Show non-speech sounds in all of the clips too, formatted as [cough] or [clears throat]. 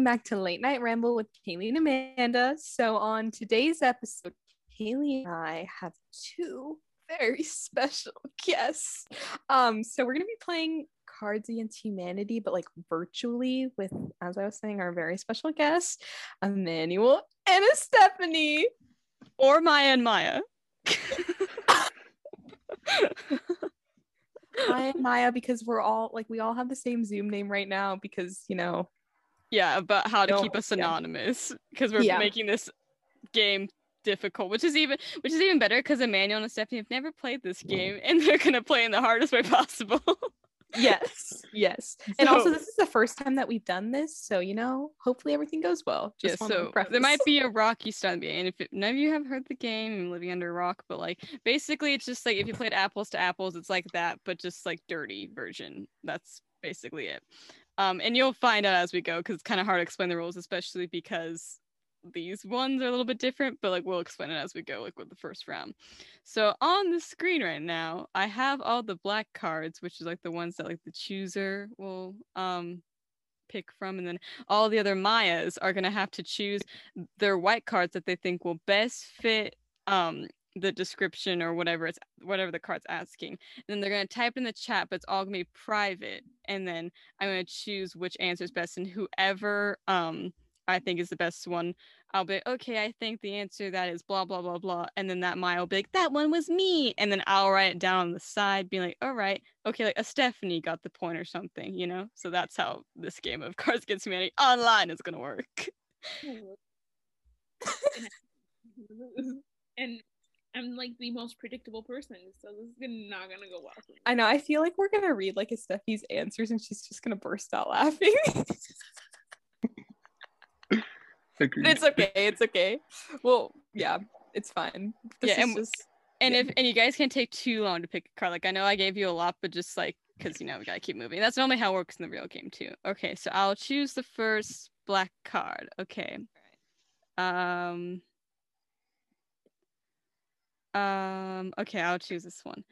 Welcome back to Late Night Ramble with Kaylee and Amanda. So, on today's episode, Kaylee and I have two very [laughs] special guests. Um, so we're gonna be playing Cards Against Humanity, but like virtually with, as I was saying, our very special guests, Emmanuel and Stephanie. Or Maya and Maya. [laughs] Maya and Maya, because we're all like we all have the same Zoom name right now because you know Yeah, about how to No, keep us anonymous because we're Yeah. making this game difficult, which is even which is even better because Emmanuel and Stephanie have never played this game and they're gonna play in the hardest way possible. [laughs] yes, yes. And also, this is the first time that we've done this, so you know, hopefully everything goes well. Just wanna so there might be a rocky start the. If it, none of you have heard the game, I'm living under a rock, but like basically it's just like if you played apples to apples, it's like that, but just like dirty version. That's basically it. Um, and you'll find out as we go because it's kind of hard to explain the rules, especially because these ones are a little bit different, but like we'll explain it as we go, like with the first round. So on the screen right now, I have all the black cards, which is like the ones that like the chooser will um pick from, and then all the other Mayas are gonna have to choose their white cards that they think will best fit um the description or whatever it's whatever the card's asking. And then they're gonna type in the chat, but it's all gonna be private. And then I'm gonna choose which answer is best, and whoever um I think is the best one, I'll be okay. I think the answer that is blah blah blah blah, and then that Maya will be like, that one was me, and then I'll write it down on the side, being like, all right, okay, like a Stephanie got the point or something, you know. So that's how this game of Cards Against Humanity online is gonna work. [laughs] and [laughs] I'm like the most predictable person, so this is not gonna go well for me. I know. I feel like we're gonna read like a Steffi's answers, and she's just gonna burst out laughing. It's okay. It's okay. Well, yeah, it's fine. This Yeah, and- just And Yeah. if and you guys can't take too long to pick a card. Like I know I gave you a lot, but just like because you know we gotta keep moving. That's normally how it works in the real game too. Okay, so I'll choose the first black card. Okay. Um. Um. Okay, I'll choose this one.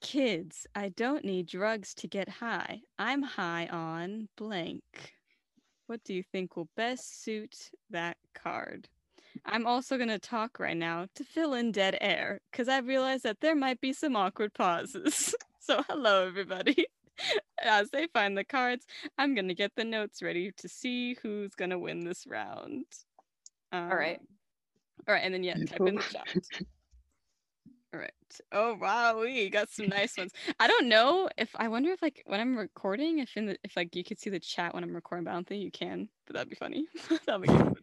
Kids, I don't need drugs to get high. I'm high on blank. What do you think will best suit that card? I'm also going to talk right now to fill in dead air because I realized that there might be some awkward pauses. [laughs] so, hello, everybody. [laughs] As they find the cards, I'm going to get the notes ready to see who's going to win this round. all right. Um, All right. And then, yeah, type in the chat. [laughs] All right. Oh wow, we got some nice ones. [laughs] I don't know if I wonder if like when I'm recording, if in the if like you could see the chat when I'm recording, but I don't think you can. But that'd be funny. [laughs] that'd be good.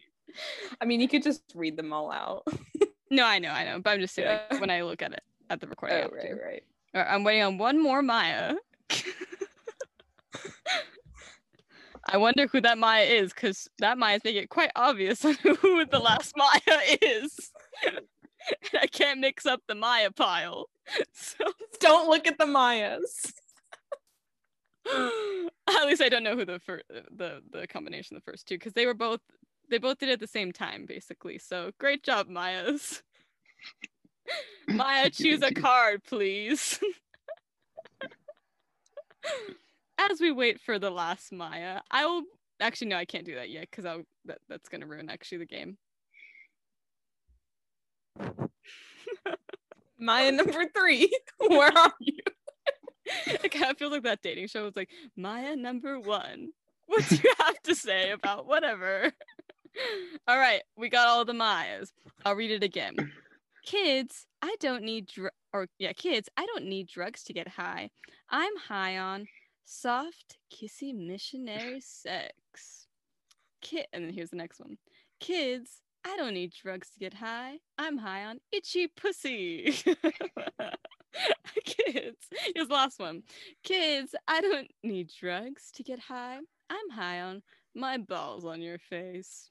I mean, you could just read them all out. [laughs] No, I know, I know. But I'm just saying like, when I look at it at the oh, recording. Oh, right, right. All right, I'm waiting on one more Maya. I wonder who that Maya is, because that Maya's making it quite obvious on who the last Maya is. [laughs] and I can't mix up the Maya pile. [laughs] So [laughs] Don't look at the Mayas. [gasps] at least I don't know who the first the the combination of the first two because they were both they both did it at the same time basically. So great job, Mayas. Maya, choose a card, please. As we wait for the last Maya, I will actually no, I can't do that yet because I'll that, that's gonna ruin actually the game. Maya number three. [laughs] Where are you? [laughs] it kind of feels like that dating show. It's like Maya number one. What do you have to say about whatever? [laughs] all right, we got all the Mayas. I'll read it again. Kids, I don't need dr- or yeah, kids, I don't need drugs to get high. I'm high on soft, kissy missionary sex. Kid, and then here's the next one. Kids, I don't need drugs to get high. I'm high on itchy pussy. [laughs] Kids, here's the last one. Kids, I don't need drugs to get high. I'm high on my balls on your face.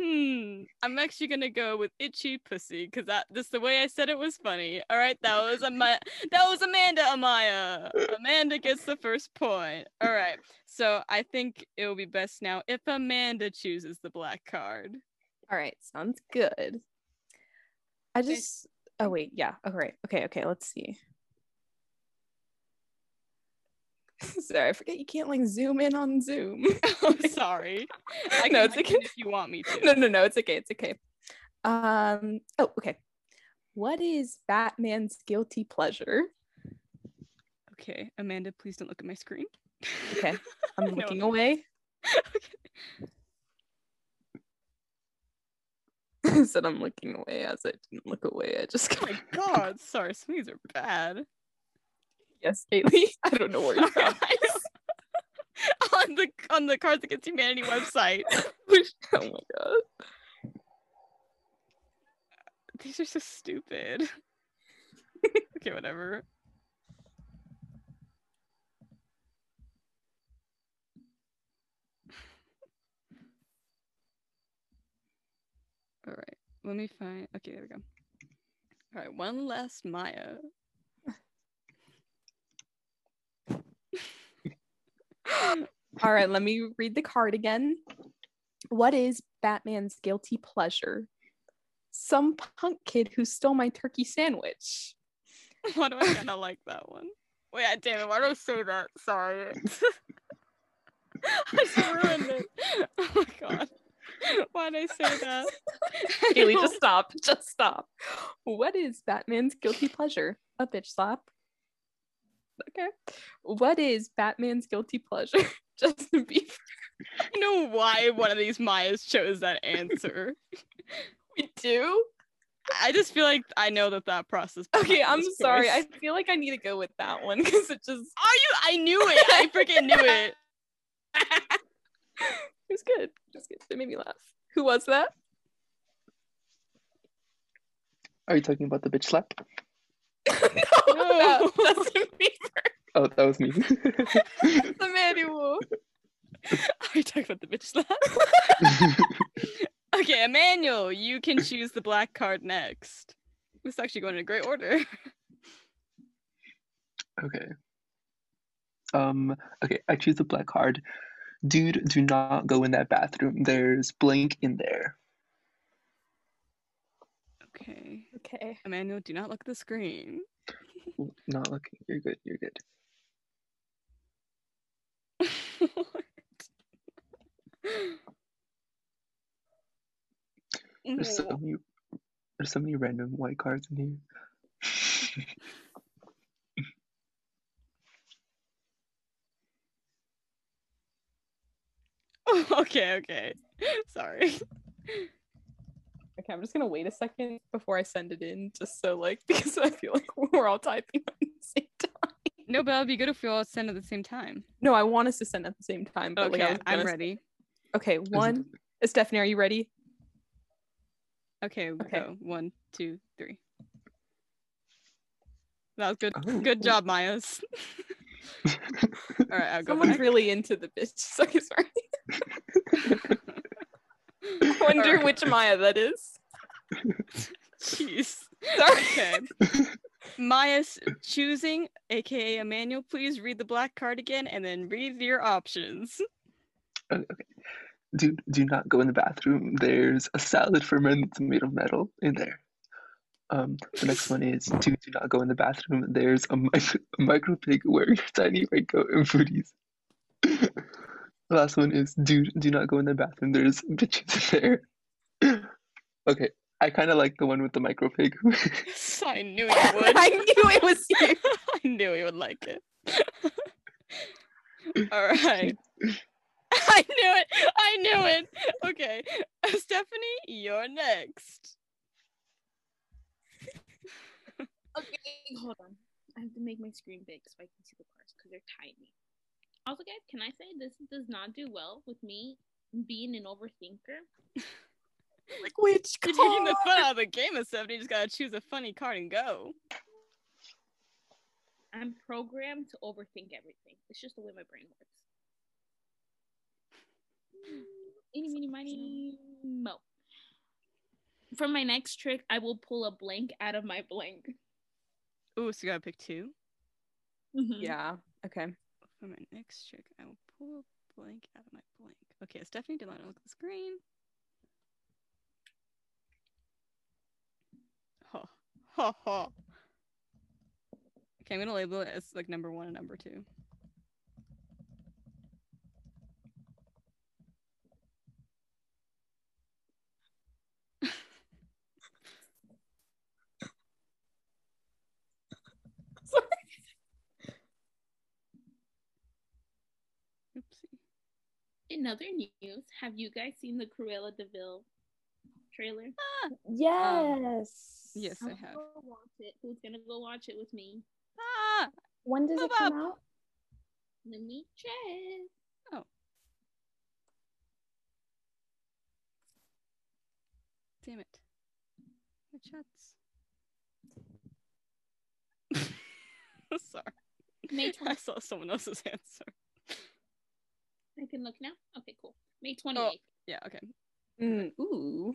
Hmm. I'm actually gonna go with itchy pussy because that the way I said it was funny. All right, that was Ama- that was Amanda Amaya. Amanda gets the first point. All right. So I think it will be best now if Amanda chooses the black card. All right, sounds good. I Okay. just. Oh wait, yeah. All right. Okay, okay. Let's see. [laughs] Sorry, I forget you can't like zoom in on Zoom. [laughs] [laughs] I'm sorry. I know it's okay. if you want me to. no, no, no, it's okay. It's okay. Um. Oh, okay. What is Batman's guilty pleasure? Okay, Amanda, please don't look at my screen. Okay, I'm looking away. [laughs] Said I'm looking away as I didn't look away. I just Oh my [laughs] god, sorry, some are bad. yes, [laughs] Kaylee. I don't know where you found on the on the Cards Against Humanity website. oh my god. These are so stupid. okay, whatever. All right, let me find. Okay, there we go. All right, one last Maya. [laughs] All right, let me read the card again. What is Batman's guilty pleasure? Some punk kid who stole my turkey sandwich. [laughs] Why do I kind of like that one? Wait, damn it! Why do I say that? Sorry. [laughs] I just ruined it. Oh my god. [laughs] Why did I say that? [laughs] Haley, just [laughs] stop. Just stop. What is Batman's guilty pleasure? A bitch slap. Okay. What is Batman's guilty pleasure? Justin Bieber. I know why one of these Mayas chose that answer? We do? I just feel like I know that that process. Okay, I'm sorry. I feel like I need to go with that one because it just Are you? I knew it. I freaking knew it. It was good. It was good. It made me laugh. Who was that? Are you talking about the bitch slap? [laughs] no, No. that- Justin Bieber. Oh, that was me. [laughs] Emmanuel. Are you talking about the bitch slap? [laughs] okay, Emmanuel, you can choose the black card next. This is actually going in a great order. okay. Um. Okay, I choose the black card. Dude, do not go in that bathroom. There's blank in there. Okay, Okay. Emmanuel, do not look at the screen. Not looking. You're good. You're good. [laughs] There's so many. There's so many random white cards in here. [laughs] [laughs] okay, okay. Sorry. Okay, I'm just gonna wait a second before I send it in, just so like [laughs] because I feel like we're all typing at the same [laughs] time. No, but it'd be good if we all send at the same time. No, I want us to send at the same time. But I Okay, was I'm gonna- ready. Okay, one. Uh, Stephanie, are you ready? Okay, Okay. go. One, two, three. That was good. Oh. Good job, Mayas. All right, I'll go Someone's back. really into the bitch. So [laughs] sorry. I [laughs] wonder Alright. which Maya that is. Jeez. Sorry. Okay. [laughs] Mayas choosing, aka Emmanuel, please read the black card again and then read your options. Oh, okay, okay. Dude, do not go in the bathroom. There's a salad for men that's made of metal in there. Um, the next one is dude, do not go in the bathroom. There's a, mic- [laughs] a micro pig wearing a tiny white coat and booties. [laughs] the last one is dude, do not go in the bathroom. There's bitches in there. [laughs] okay, I kind of like the one with the micro pig. I knew you would. I knew it was you. I knew he would like it. All right. I knew it. I knew it. Okay. Stephanie, you're next. Okay, hold on. I have to make my screen big so I can see the cards because they're tiny. Also, guys, can I say this does not do well with me being an overthinker? Like [laughs] which card? You're taking the fun out of the game of Stephanie. You just gotta choose a funny card and go. I'm programmed to overthink everything. It's just the way my brain works. [sighs] Eeny, meeny, miny, mo. For my next trick, I will pull a blank out of my blank. Ooh, so you gotta pick two. Mhm. Yeah. Okay. For my next trick, I will pull a blank out of my blank. Okay, Stephanie, do not look at the screen. Ha ha ha. Okay, I'm gonna label it as like number one and number two. In other news, have you guys seen the Cruella de Vil trailer? Yes. Yes, I I'll have. go watch it. Who's gonna go watch it with me? Ah, When does it come up. out? Let me check. Oh. Damn it. My chats. [laughs] Sorry. May I saw someone else's [laughs] answer. I can look now. Okay, cool. May 28th. Yeah, okay. Mm, ooh.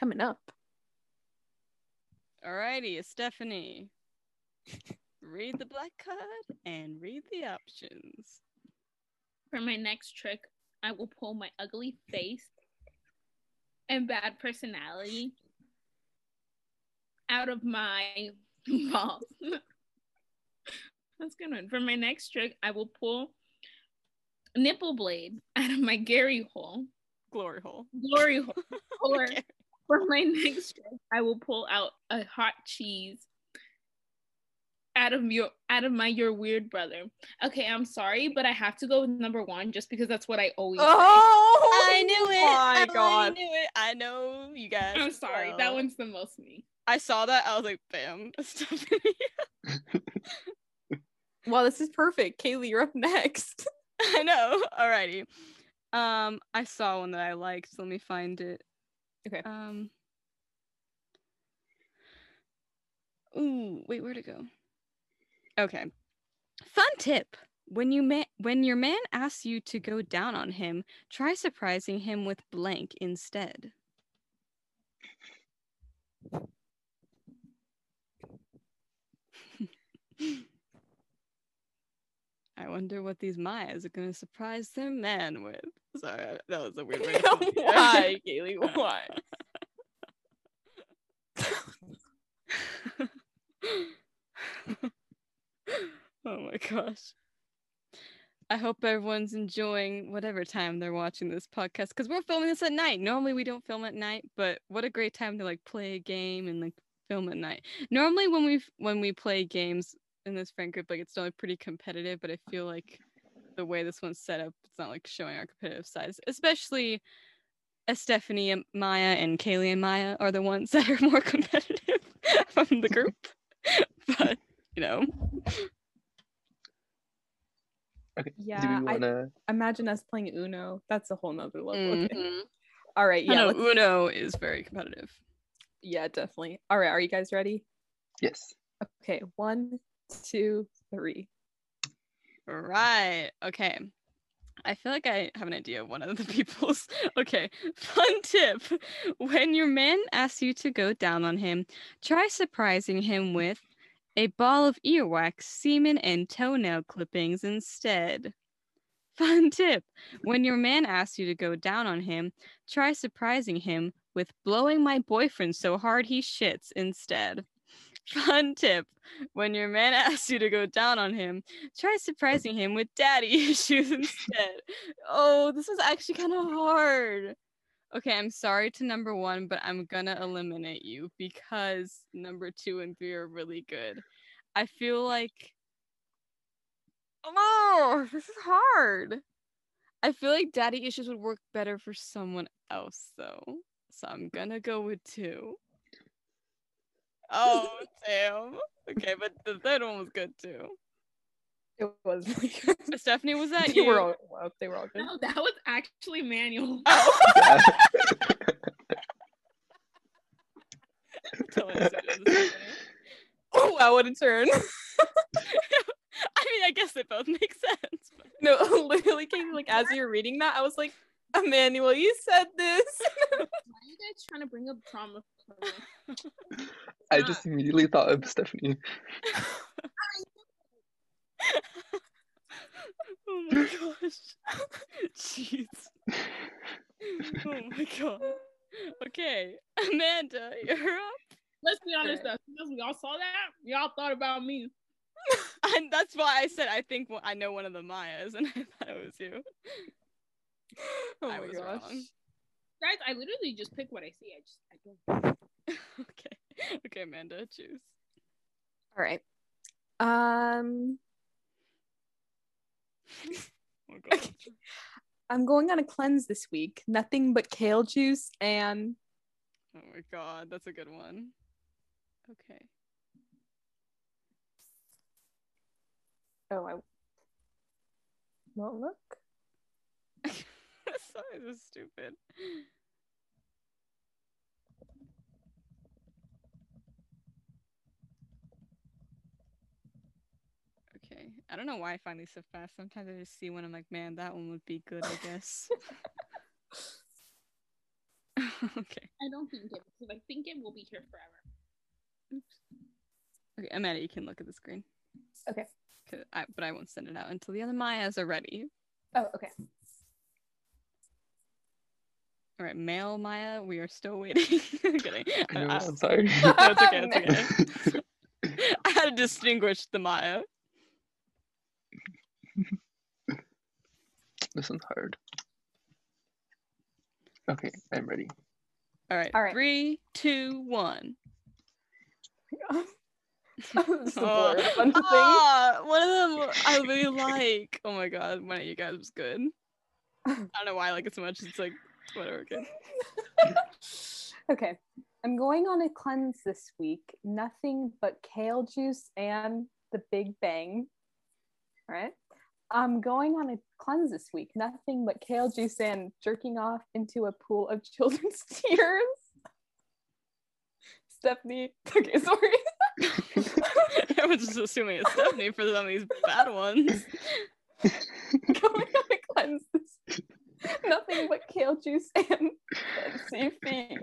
Coming up. Alrighty, Stephanie. read the black card and read the options. For my next trick, I will pull my ugly face and bad personality out of my [laughs] balls. [laughs] That's a good one. For my next trick, I will pull nipple blade [laughs] out of my Gary hole, Glory hole. glory hole. [laughs] Or for my next trick, I will pull out a hot cheese out of your out of my your weird brother. Okay, I'm sorry, but I have to go with number one just because that's what I always Oh, I knew it. Oh my I God. I knew it. I know you guys. I'm sorry, well. that one's the most me. I saw that. I was like, bam, [laughs] Stephanie. Well, this is perfect. Kaylee, you're up next. [laughs] I know. Alrighty. Um, I saw one that I liked. Let me find it. Okay. Um. Ooh, wait, where'd it go? Okay. Fun tip. When you ma- when your man asks you to go down on him, try surprising him with blank instead. [laughs] I wonder what these Mayas are going to surprise their man with. Sorry, that was a weird way to [laughs] put it. Why, Kaylee? [laughs] Why? [laughs] oh my gosh. I hope everyone's enjoying whatever time they're watching this podcast because we're filming this at night. Normally we don't film at night, but what a great time to like play a game and like film at night. Normally when we when we play games in this friend group, like it's normally pretty competitive, but I feel like the way this one's set up, it's not like showing our competitive sides, especially as Stephanie and Maya and Kaylee and Maya are the ones [laughs] that are more competitive [laughs] from the group. [laughs] but you know, Okay. Do Yeah, we want to? imagine us playing Uno. That's a whole nother level. Okay. Mhm. All right. Yeah. know Uno is very competitive. yeah, definitely. All right. Are you guys ready? Yes. Okay. One, two, three. Right. Okay. I feel like I have an idea of one of the [laughs] people's. Okay. Fun tip. When your man asks you to go down on him, try surprising him with a ball of earwax, semen, and toenail clippings instead. Fun tip. When your man asks you to go down on him, try surprising him with blowing my boyfriend so hard he shits instead. Fun tip. When your man [laughs] asks you to go down on him, try surprising him with daddy [laughs] issues instead. Oh, this is actually kind of hard. Okay, I'm sorry to number one, but I'm gonna eliminate you because number two and three are really good. I feel like. Oh, this is hard. I feel like daddy issues would work better for someone else, though. So I'm gonna go with two. Oh, damn. Okay, but the third one was good too. It was. Stephanie, was that they you? were all. Well, they were all good. No, that was actually manual. Oh, Yeah. telling us it was Stephanie. Oh wow, what a turn! [laughs] I mean, I guess they both make sense. But... No, [laughs] literally, Katie, like as you were reading that, I was like, Emmanuel, you said this. Why are you guys trying to bring up trauma? For [laughs] me? I just immediately thought of Stephanie. [laughs] oh my gosh. [laughs] Jeez. Oh my god. Okay, Amanda, you're up. Let's be honest, Alright. though. Since y'all saw that, y'all thought about me. And that's why I said I think one- I know one of the Mayas, and I thought it was you. oh I my was gosh. wrong. Guys, I literally just pick what I see. I just, I don't. [laughs] okay. Okay, Amanda, choose. All right. Um. [laughs] Oh god. I'm going on a cleanse this week. Nothing but kale juice and Oh my god, that's a good one. Okay. oh, I won't look. Sorry, this is stupid. Okay. I don't know why I find these so fast. Sometimes I just see one, I'm like, man, that one would be good, I guess. [laughs] [laughs] okay. I don't think it because I think it will be here forever. Okay, Amanda, you can look at the screen. Okay. I, but I won't send it out until the other Mayas are ready. Oh, okay. All right, male Maya, we are still waiting. [laughs] I'm kidding. [laughs] I I, I'm sorry. [laughs] no, it's okay. It's okay. I had to distinguish the Maya. this one's hard. Okay, I'm ready. All right. All right. Three, two, one. Just a Oh, blur, a bunch of things. ah, one of them I really like. Oh my god, one of you guys was good. I don't know why I like it so much. It's like whatever. Okay. [laughs] okay. I'm going on a cleanse this week. Nothing but kale juice and the Big Bang. All right. I'm going on a cleanse this week. Nothing but kale juice and jerking off into a pool of [laughs] children's tears. Stephanie. [laughs] Okay, sorry. I was just assuming it's Stephanie for some of these bad ones. going on a cleanse this week. [laughs] Nothing but kale juice [laughs] and fancy feast.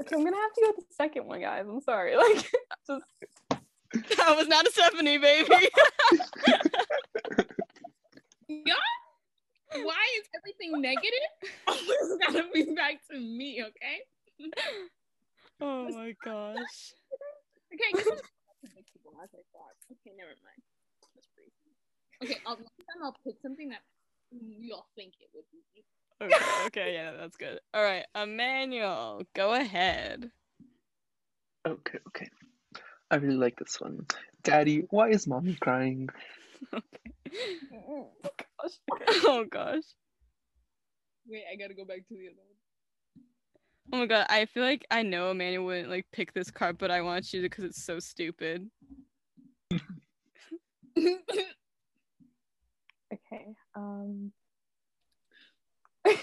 Okay, I'm gonna have to go with the second one, guys. I'm sorry. [laughs] Like, just That was not a Stephanie, baby. yeah. Why is everything negative? Always gotta be back to me, okay? oh my gosh. Okay, is predictable as I thought. Okay, never mind. Okay, I'll, next time I'll pick something that you'll think it would be. Okay, okay, yeah, that's good. All right, Emmanuel, go ahead. Okay, okay. I really like this one. Daddy, why is mommy crying? oh, [laughs] gosh. Oh gosh. Wait, I gotta go back to the other Oh my god, I feel like I know Emmanuel wouldn't like pick this card, but I want you to because it's so stupid. [laughs] one. Okay. Um. [laughs]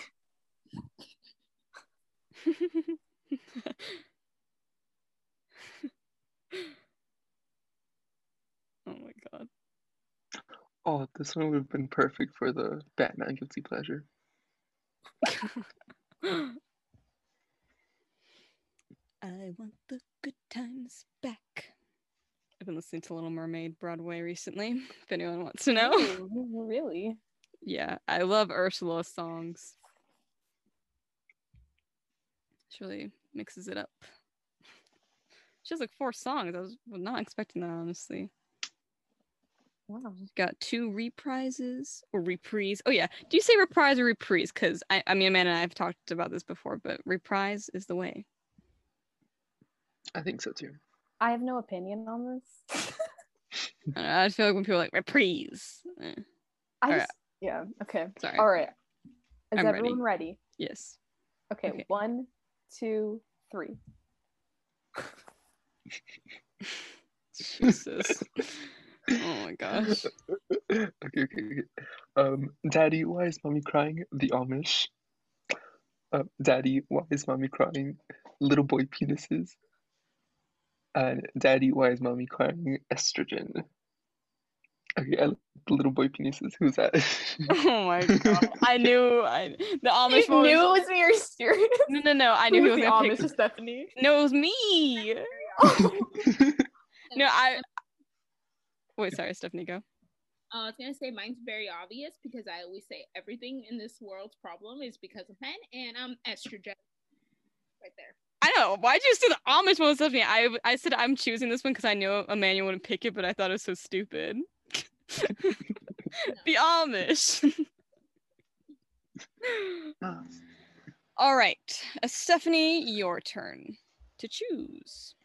oh my god. Oh, this one would have been perfect for the Batman guilty pleasure. [laughs] I want the good times back. I've been listening to Little Mermaid Broadway recently, [laughs] if anyone wants to know. Ooh, really? Yeah, I love Ursula's songs. She really mixes it up. She has like four songs. I was not expecting that, honestly. Wow. Got two reprises or reprise. Oh yeah, do you say reprise or reprise? Because I, I mean, Amanda and I have talked about this before, but reprise is the way. I think so too. I have no opinion on this. [laughs] I, don't know, I feel like when people are like reprise. eh, I Alright. just, yeah. Okay. sorry. All right. Is I'm ready. everyone ready? Yes. Okay, Okay. One, two, three. Jesus. oh my gosh. okay, okay, okay. Um, Daddy, why is mommy crying? The Amish. Uh, Daddy, why is mommy crying? Little boy penises. And Daddy, why is mommy crying? Estrogen. Okay, I like the little boy penises. Who's that? [laughs] Oh my god. I [laughs] knew I the Amish You one knew was- it was me. You're serious. No, no, no. I knew Who he was the gonna Amish pick. Stephanie. No, it was me. [laughs] No, I. Wait, sorry, Stephanie, go. Uh, I was gonna say mine's very obvious because I always say everything in this world's problem is because of men, and I'm estrogen. Right there. I know. Why'd you say the Amish one, Stephanie? I I said I'm choosing this one because I knew Emmanuel wouldn't pick it, but I thought it was so stupid. [laughs] the Amish. [laughs] All right, uh, Stephanie, your turn to choose.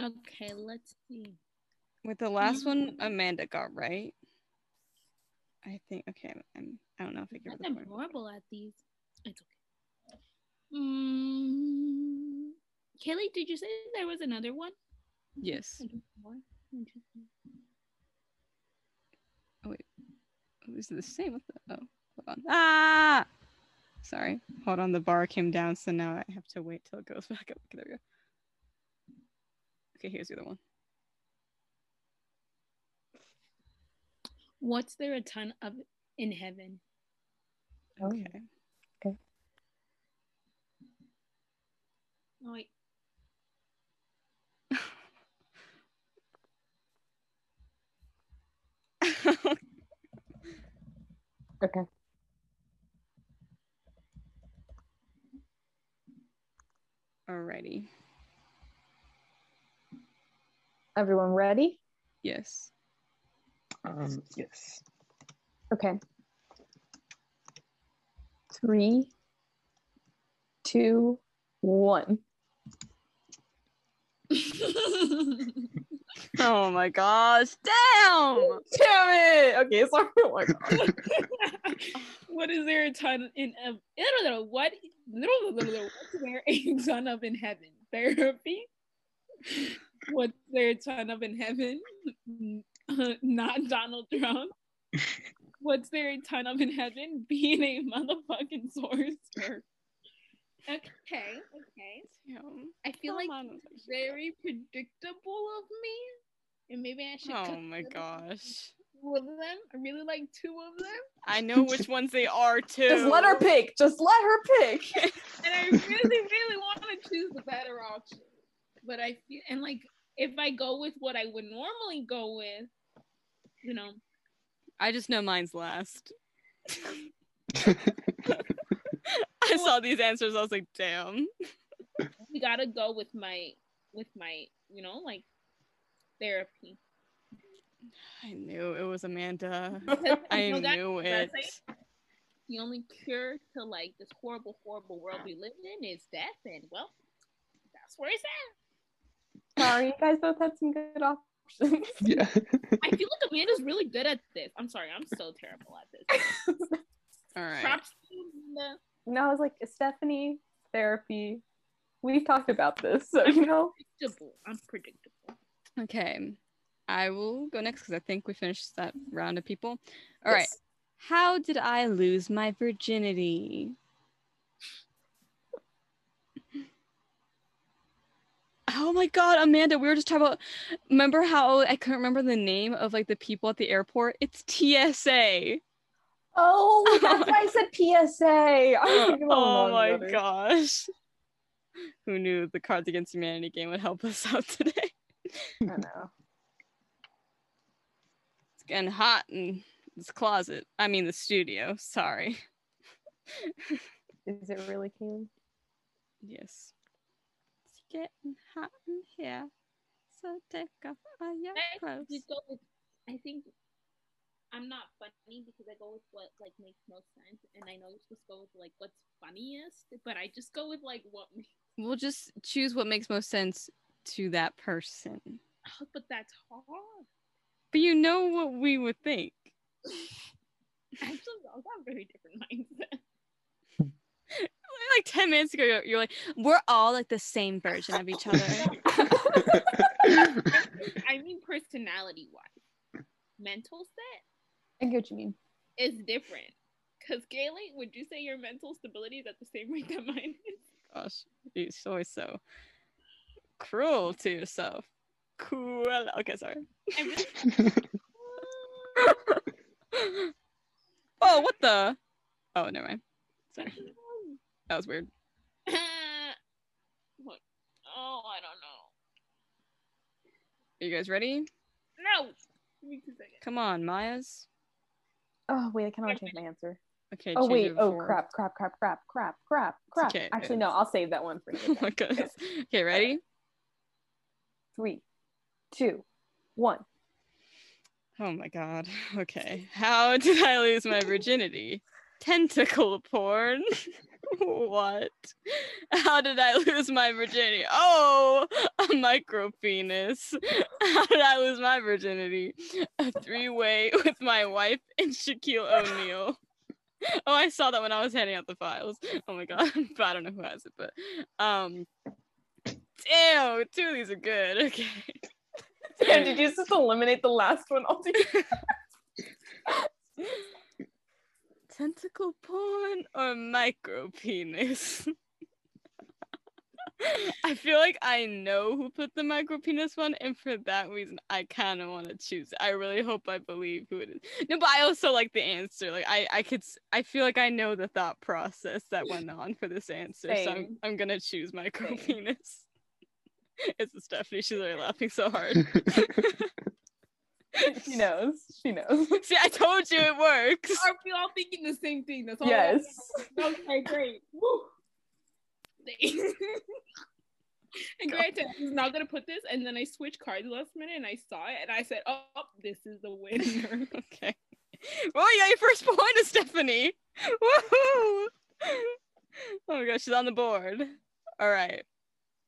Okay, let's see. With the last one, Amanda got right. I think okay. I'm. I don't know if I give her I'm horrible at these. It's okay. Mm, Kelly, did you say there was another one? Yes. I don't know. Interesting. Oh, wait. is it the same? What the? Oh, hold on. Ah. Sorry. Hold on. The bar came down, so now I have to wait till it goes [laughs] back up. Okay, there we go. Okay, here's the other one. What's there a ton of in heaven? Oh. Okay. Oh wait. [laughs] Okay. Alrighty. Everyone ready? Yes. Um, yes. Okay. Three, two, one. [laughs] Oh my gosh! Damn! [laughs] Damn it! Okay, sorry. [laughs] Oh my God. [laughs] what is there a ton in of I don't know what what's there a ton of in heaven? Therapy? What's there a ton of in heaven? Not Donald Trump. What's there a ton of in heaven? Being a motherfucking sorcerer. Okay, okay. Damn. I feel Come like on. it's very predictable of me. And maybe I should Oh my gosh. two of them. I really like two of them. I know which ones they are [laughs] too. Just let her pick. Just let her pick. [laughs] and I really, really want to choose the better option. But I feel, and like, if I go with what I would normally go with, you know, I just know mine's last. [laughs] I saw these answers. I was like, damn. we gotta go with my, with my, you know, like therapy. I knew it was Amanda. I you know, knew it. like The only cure to like this horrible, horrible world we live in is death, and well, that's where it's at. Sorry, you guys both had some good options. [laughs] yeah. I feel like Amanda's really good at this. I'm sorry, I'm so terrible at this. [laughs] All right. Props to you, Amanda. No, I was like, Stephanie, therapy. We've talked about this, so you know. Predictable. Unpredictable. Okay. I will go next because I think we finished that round of people. All right. Yes. How did I lose my virginity? Oh my god, Amanda, we were just talking about remember how I couldn't remember the name of like the people at the airport? It's TSA. Oh, [laughs] that's why I said PSA. I was thinking about oh one my other. gosh. Who knew the Cards Against Humanity game would help us out today? I know. It's getting hot in this closet. I mean the studio, sorry. Is it really Kaylee? Yes. It's getting hot in here. So take off all your clothes. just go with, I think I'm not funny because I go with what like makes most sense, and I know you're supposed to go with like what's funniest, but I just go with like what. makes- We'll just choose what makes most sense to that person. Oh, but that's hard. But you know what we would think. [laughs] Actually, I've got a very different mindset. [laughs] Like 10 minutes ago, you're- you're like, we're all like the same version of each other. [laughs] I mean, personality wise, mental set I get what you mean. It's different. Cause Gailey, would you say your mental stability is at the same [laughs] rate that mine is? Gosh, you're always so cruel to yourself. Cool. Okay, sorry. I really [laughs] [laughs] oh, what the? Oh, never mind. Sorry. That was weird. what? Oh, I don't know. Are you guys ready? No. Give me two seconds. Come on, Maya's. Oh wait, I cannot change my answer. Okay. Oh wait. Oh crap! Crap! Crap! Crap! Crap! Crap! Crap! okay, Actually, no. I'll save that one for [laughs] Oh you. my goodness. Okay, ready? Three, two, one. Oh my god. Okay. How did I lose my virginity? [laughs] Tentacle porn. [laughs] [laughs] what? How did I lose my virginity? Oh, a micro penis. [laughs] How did I lose my virginity? A three way [laughs] with my wife and Shaquille O'Neal. Oh, I saw that when I was handing out the files. Oh my god, but I don't know who has it, but um, damn, two of these are good. Okay. Damn, did you just eliminate the last one altogether? Tentacle porn or micro penis? [laughs] I feel like I know who put the micro penis one, and for that reason, I kind of want to choose. it. I really hope I believe who it is. No, but I also like the answer. Like I, I could, I feel like I know the thought process that went on for this answer, so I'm, I'm gonna choose micro Same. penis. [laughs] It's a Stephanie. She's really laughing so hard. [laughs] [laughs] she knows. She knows. [laughs] See, I told you it works. Are we all thinking the same thing? That's all. Yes. Okay, great. Woo. and granted, I was not gonna put this, and then I switched cards last minute, and I saw it, and I said, "Oh, oh this is the winner." [laughs] Okay. Well, you got your first point, is Stephanie. Woohoo! Oh my gosh, she's on the board. All right.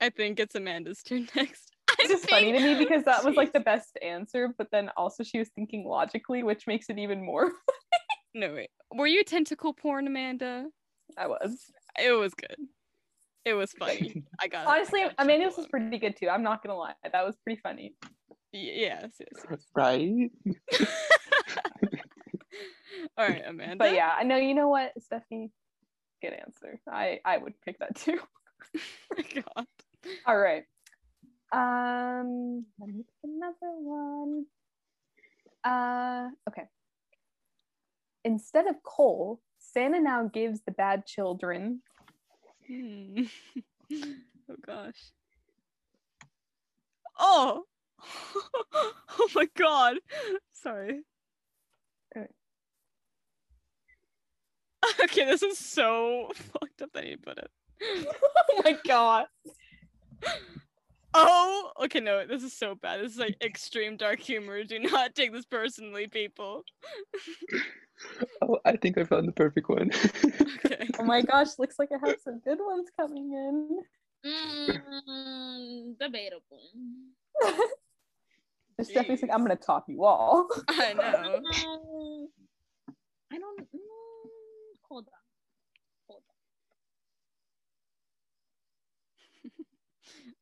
I think it's Amanda's turn next. [laughs] I It's just funny to me because that was like the best answer, but then also she was thinking logically, which makes it even more. [laughs] No, wait. Were you tentacle porn, Amanda? I was. It was good. It was funny. [laughs] I got it. Honestly, I got Amanda's chuckle was pretty good too. I'm not gonna lie. That was pretty funny. Y- Yes, yes, yes. right? All right, Amanda. But yeah, I know you know what, Stephanie? Good answer. I I would pick that too. Oh God. All right. Um, let me pick another one. Uh, okay. Instead of coal, Santa now gives the bad children. Hmm. [laughs] oh gosh. Oh. [laughs] oh my god. Sorry. Okay. [laughs] Okay, this is so fucked up that to put it. oh my god. Oh, okay, no, this is so bad. This is like [laughs] extreme dark humor. Do not take this personally, people. Oh, I think I found the perfect one. Okay. [laughs] Oh my gosh, looks like I have some good ones coming in. Mm, debatable. Just Stephanie's like, I'm gonna top you all. [laughs] I know. Um, I don't. Mm, hold on. Hold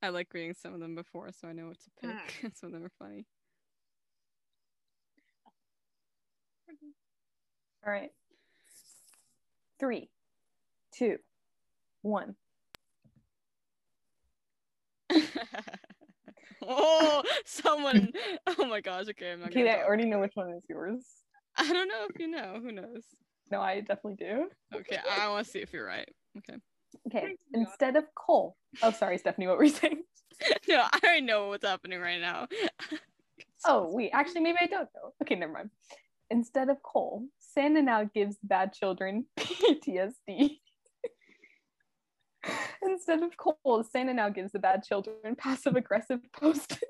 I like reading some of them before, so I know what to pick. Ah. [laughs] some of them are funny. All right. Three, two, one. [laughs] oh, someone. Oh my gosh. Okay, I'm not Okay. I already know which one is yours. I don't know if you know. Who knows? No, I definitely do. Okay, I want to see if you're right. Okay. Okay, instead of coal. Oh, sorry, Stephanie, what were you saying? [laughs] No, I already know what's happening right now. [laughs] Oh, wait, actually, maybe I don't know. Okay, never mind. Instead of coal, Santa now gives the bad children [laughs] PTSD. Instead of coal, Santa now gives the bad children passive aggressive post.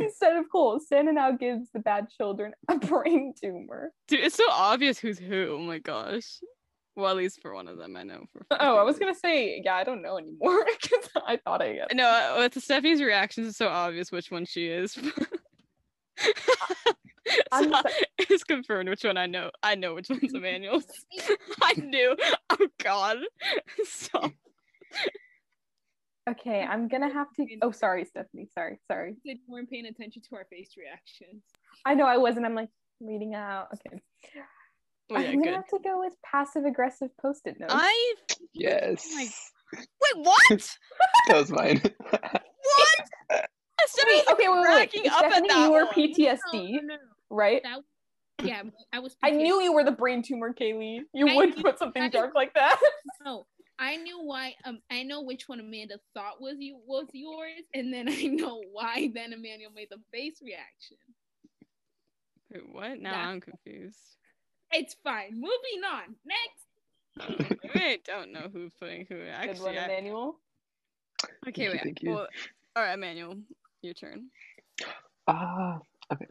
Instead of coal, Santa now gives the bad children a brain tumor. Dude, it's so obvious who's who. Oh my gosh. Well, at least for one of them, I know. For [laughs] Oh, I was gonna say, yeah, I don't know anymore [laughs] because I thought I No, uh, with Stephanie's reactions, it's so obvious which one she is. [laughs] So, it's confirmed which one I know. I know which one's Emmanuel's. I knew. Oh God. Stop. Okay, I'm gonna have to. Oh, sorry, Stephanie. Sorry, sorry. You weren't paying attention to our face reactions. I know I wasn't. I'm like reading out. Okay. Well, Oh, yeah, I'm gonna good. have to go with passive aggressive post-it notes. I yes. my- wait. What? [laughs] That was mine. [laughs] What? Wait, okay, wait, wait, wait. cracking up at Stephanie, you were one. PTSD, No, no, no. right? That, yeah, I was. I knew you were the brain tumor, Kaylee. You I would knew- put something I- dark like that. [laughs] No, I knew why. Um, I know which one Amanda thought was you was yours, and then I know why. Then Emmanuel made the face reaction. Wait, what? Now Yeah. I'm confused. It's fine. Moving on. Next. Oh, [laughs] maybe I don't know who putting who. Good one, Actually, I, Emmanuel. okay, you, wait. thank you. Well, all right, Emmanuel, your turn. Ah, okay.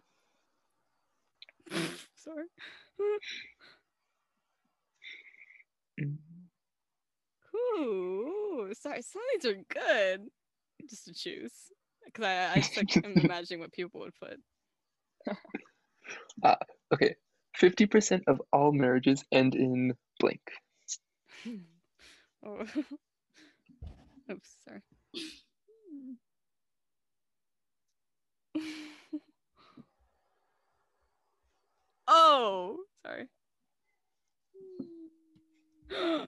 [laughs] Sorry. [laughs] Ooh, sorry. Some of these are good. Just to choose, because I, I just like, am imagining what people would put. Okay, fifty percent of all marriages end in blank. oh. [laughs] Oops, sorry. [laughs] oh, sorry. [gasps]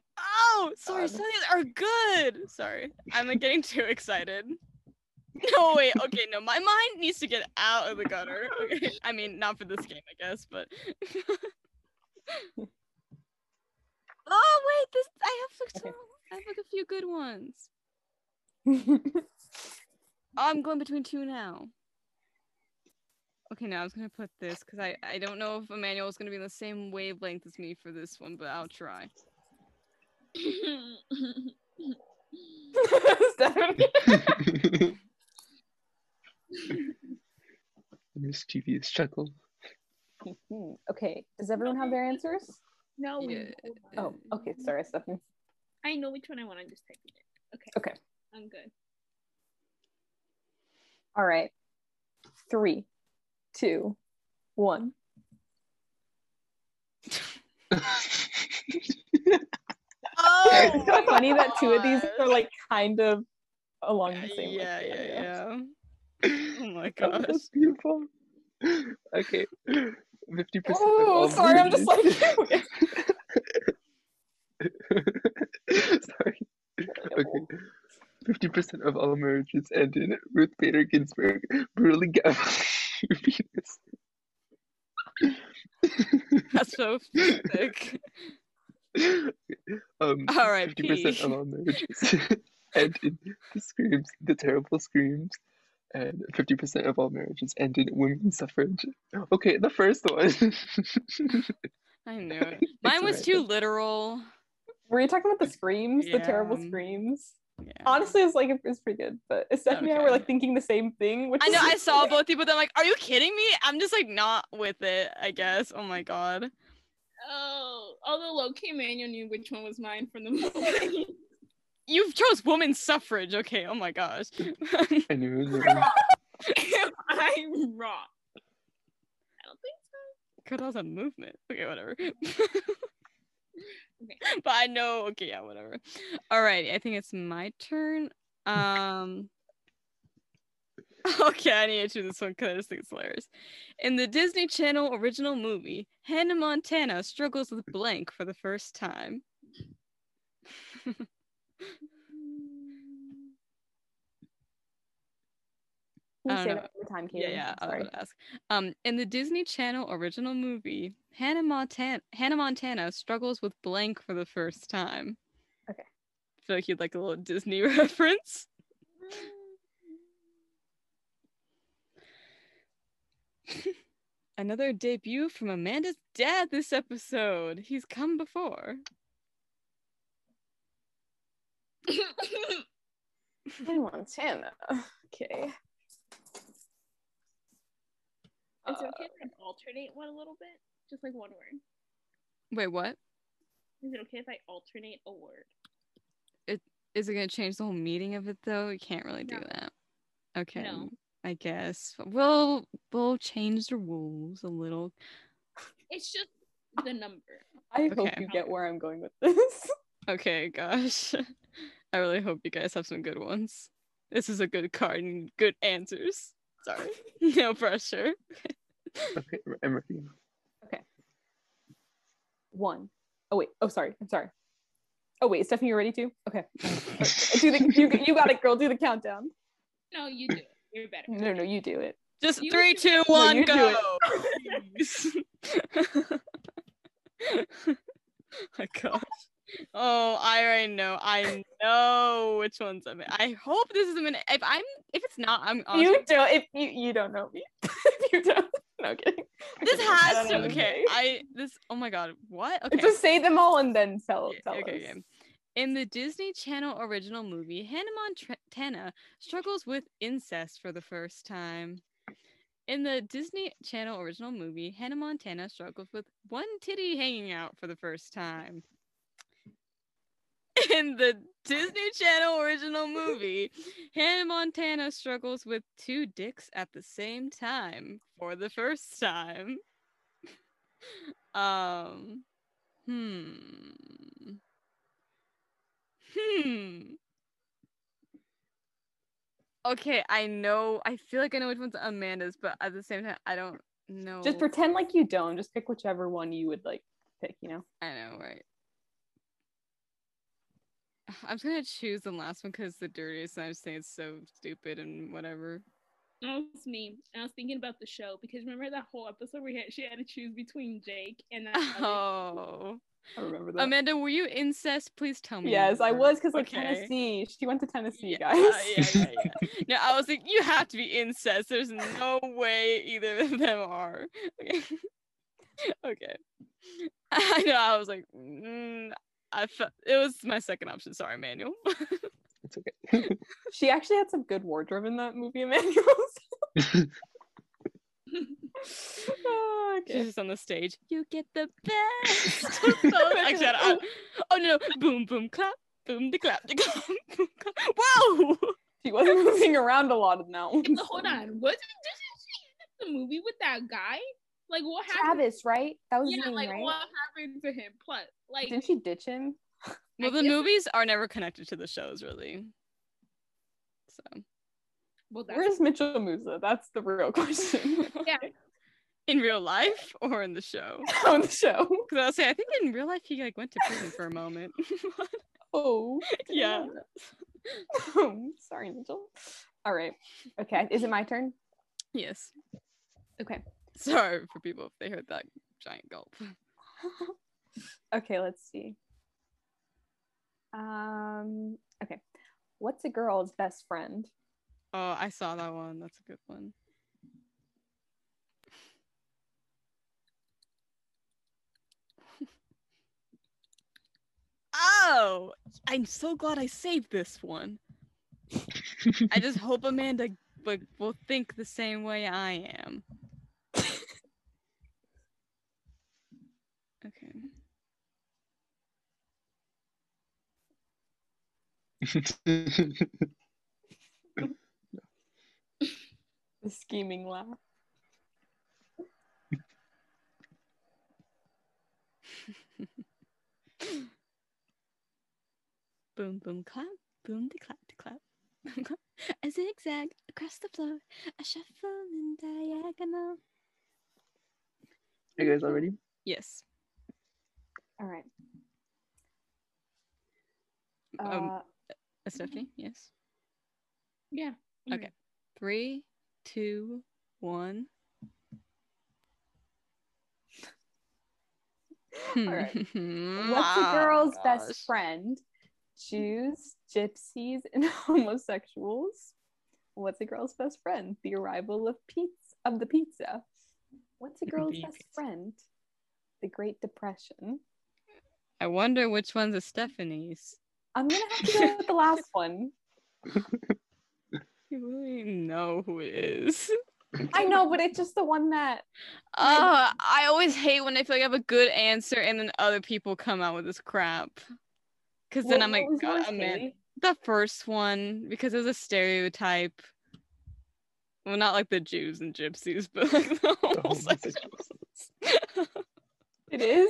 Oh, sorry. God. Some of these are good. Sorry, I'm like, getting too excited. [laughs] No, wait. Okay, no, my mind needs to get out of the gutter. Okay, I mean, not for this game, I guess, but. [laughs] oh wait, this I have like, Okay. some- I have like a few good ones. [laughs] I'm going between two now. Okay, now I was gonna put this because I I don't know if Emmanuel is gonna be in the same wavelength as me for this one, but I'll try. Stephanie. [laughs] Mischievous chuckle. [laughs] Okay. Does everyone have their answers? no. Yeah. Oh, okay. Sorry, Stephanie. I know which one I want. I'm just typing it. Okay. Okay. I'm good. All right. Three, two, one. Oh, It's kind of funny that two of these are like kind of along the same. yeah, like, yeah, area. yeah. [laughs] Oh my gosh. that's beautiful. Okay, fifty percent. Oh, sorry. I'm just like. [laughs] sorry. Okay. Fifty percent of all marriages end in Ruth Bader Ginsburg brutally [laughs] penis. That's so sick. um, R.I.P.. fifty percent of all marriages end in the screams, the terrible screams, and fifty percent of all marriages end in women's suffrage. Okay, the first one. [laughs] I knew it. Mine was too literal. Were you talking about the screams? The terrible screams? Yeah. Honestly, it's like it's pretty good. But Stephanie and I were like thinking the same thing. Which I know is- I [laughs] saw both people, but I'm like, are you kidding me? I'm just like not with it, I guess. Oh my god. Oh, although low-key Manuel knew which one was mine from the [laughs] movie. You chose women's suffrage. Okay, oh my gosh. [laughs] I knew it was [laughs] If I'm wrong. I don't think so. Good as a movement. Okay, whatever. [laughs] Okay. But I know, okay, yeah, whatever. All right, I think it's my turn. Um Okay, I need to do this one because I just think it's hilarious. In the Disney Channel original movie, Hannah Montana struggles with blank for the first time. I don't one more time, Yeah, Katie? yeah, I was Sorry. gonna ask. Um, in the Disney Channel original movie, Hannah Montana Hannah Montana struggles with blank for the first time. Okay. I feel like you'd like a little Disney [laughs] reference. Another debut from Amanda's dad this episode. He's come before. [coughs] In Montana. Okay. Is it okay if I alternate one a little bit? Just like one word. Wait, what? Is it okay if I alternate a word? It is it gonna change the whole meaning of it though? You can't really do No. that. Okay. No. I guess we'll we'll change the rules a little. It's just the number. I hope you get where I'm going with this. [laughs] Okay, gosh. [laughs] I really hope you guys have some good ones. This is a good card and good answers. Sorry. [laughs] no pressure. Okay, I'm ready. One. Oh wait. Oh sorry. I'm sorry. Oh wait, Stephanie, you're ready too? Okay. [laughs] do the you, you got it, girl. Do the countdown. No, you do it. You're better. No, no, you do it. Just You three, do two, No, one, do go. it. [laughs] Please. my gosh. Oh, I already know. I know which one's a minute. I hope this is a minute. If I'm, if it's not, I'm. Honestly, You don't. If you you don't know me, [laughs] if you don't. [laughs] No kidding. this has to. Okay, I this. Oh my god, what? Okay. Just say them all and then tell. Tell okay, us. okay. In the Disney Channel original movie, Hannah Montana struggles with incest for the first time. In the Disney Channel original movie, Hannah Montana struggles with one titty hanging out for the first time. [laughs] in the Disney Channel original movie, Hannah Montana struggles with two dicks at the same time for the first time. [laughs] Um, hmm. Hmm. Okay, I know. I feel like I know which one's Amanda's, but at the same time, I don't know. Just pretend like you don't. Just pick whichever one you would like pick, you know? I know, right? [sighs] I'm just gonna choose the last one because the dirtiest. And I'm saying it's so stupid and whatever. That was me. I was thinking about the show because remember that whole episode where had, she had to choose between Jake and that. [laughs] other- Oh, I remember that. Amanda, were you incest? Please tell me. yes, I was because like Okay. Tennessee. She went to Tennessee, Yeah, guys. yeah, yeah, yeah. [laughs] No, I was like, you have to be incest. There's no way either of them are. [laughs] Okay. okay. I know. I was like, mm, I felt it was my second option. Sorry, Manuel. [laughs] It's okay. [laughs] she actually had some good wardrobe in that movie, [laughs] Emmanuel. oh, She's just on the stage. You get the best. Actually, I don't- oh no, no! Boom, boom, clap, boom, de clap, de clap, boom, clap. Whoa! She wasn't moving around a lot of that one. Hold on, wasn't didn't she end the movie with that guy? Like what happened? Travis, right? That was yeah, his name, like right? what happened to him? Plus, like Didn't she ditch him? [laughs] Well, the movies are never connected to the shows, really. So, well, Where's Mitchel Musso? That's the real question. [laughs] Yeah. in real life or in the show? [laughs] On the show. Because I was say, I think in real life he like went to prison for a moment. Oh. yeah. Sorry, Mitchel. All right. Okay. Is it my turn? Yes. Okay. [laughs] Sorry for people if they heard that giant gulp. [laughs] okay, let's see. Um, okay. What's a girl's best friend? Oh, I saw that one. That's a good one. [laughs] oh, I'm so glad I saved this one. I just hope Amanda like will think the same way I am. The scheming laugh. Boom, boom, clap, boom, de clap, de clap. clap. [laughs] A zigzag across the floor, a shuffle in diagonal. Are you guys all ready? Yes. All right. Um, Uh, Stephanie, yes. yeah. Okay. Three, two, one. [laughs] All right. Hmm. What's a Oh, girl's gosh. best friend? Jews, gypsies, and [laughs] homosexuals. What's a girl's best friend? The arrival of pizza of the pizza. What's a girl's The best pizza. friend? The Great Depression. I wonder which one's a Stephanie's. I'm gonna have to go with the last one. [laughs] You really know who it is. I know, but it's just the one that Uh, I always hate when I feel like I have a good answer and then other people come out with this crap. Because then What- I'm like, God, I'm in. The first one because it was a stereotype. Well, not like the Jews and gypsies, [laughs] but like the [laughs] homosexuals. It is.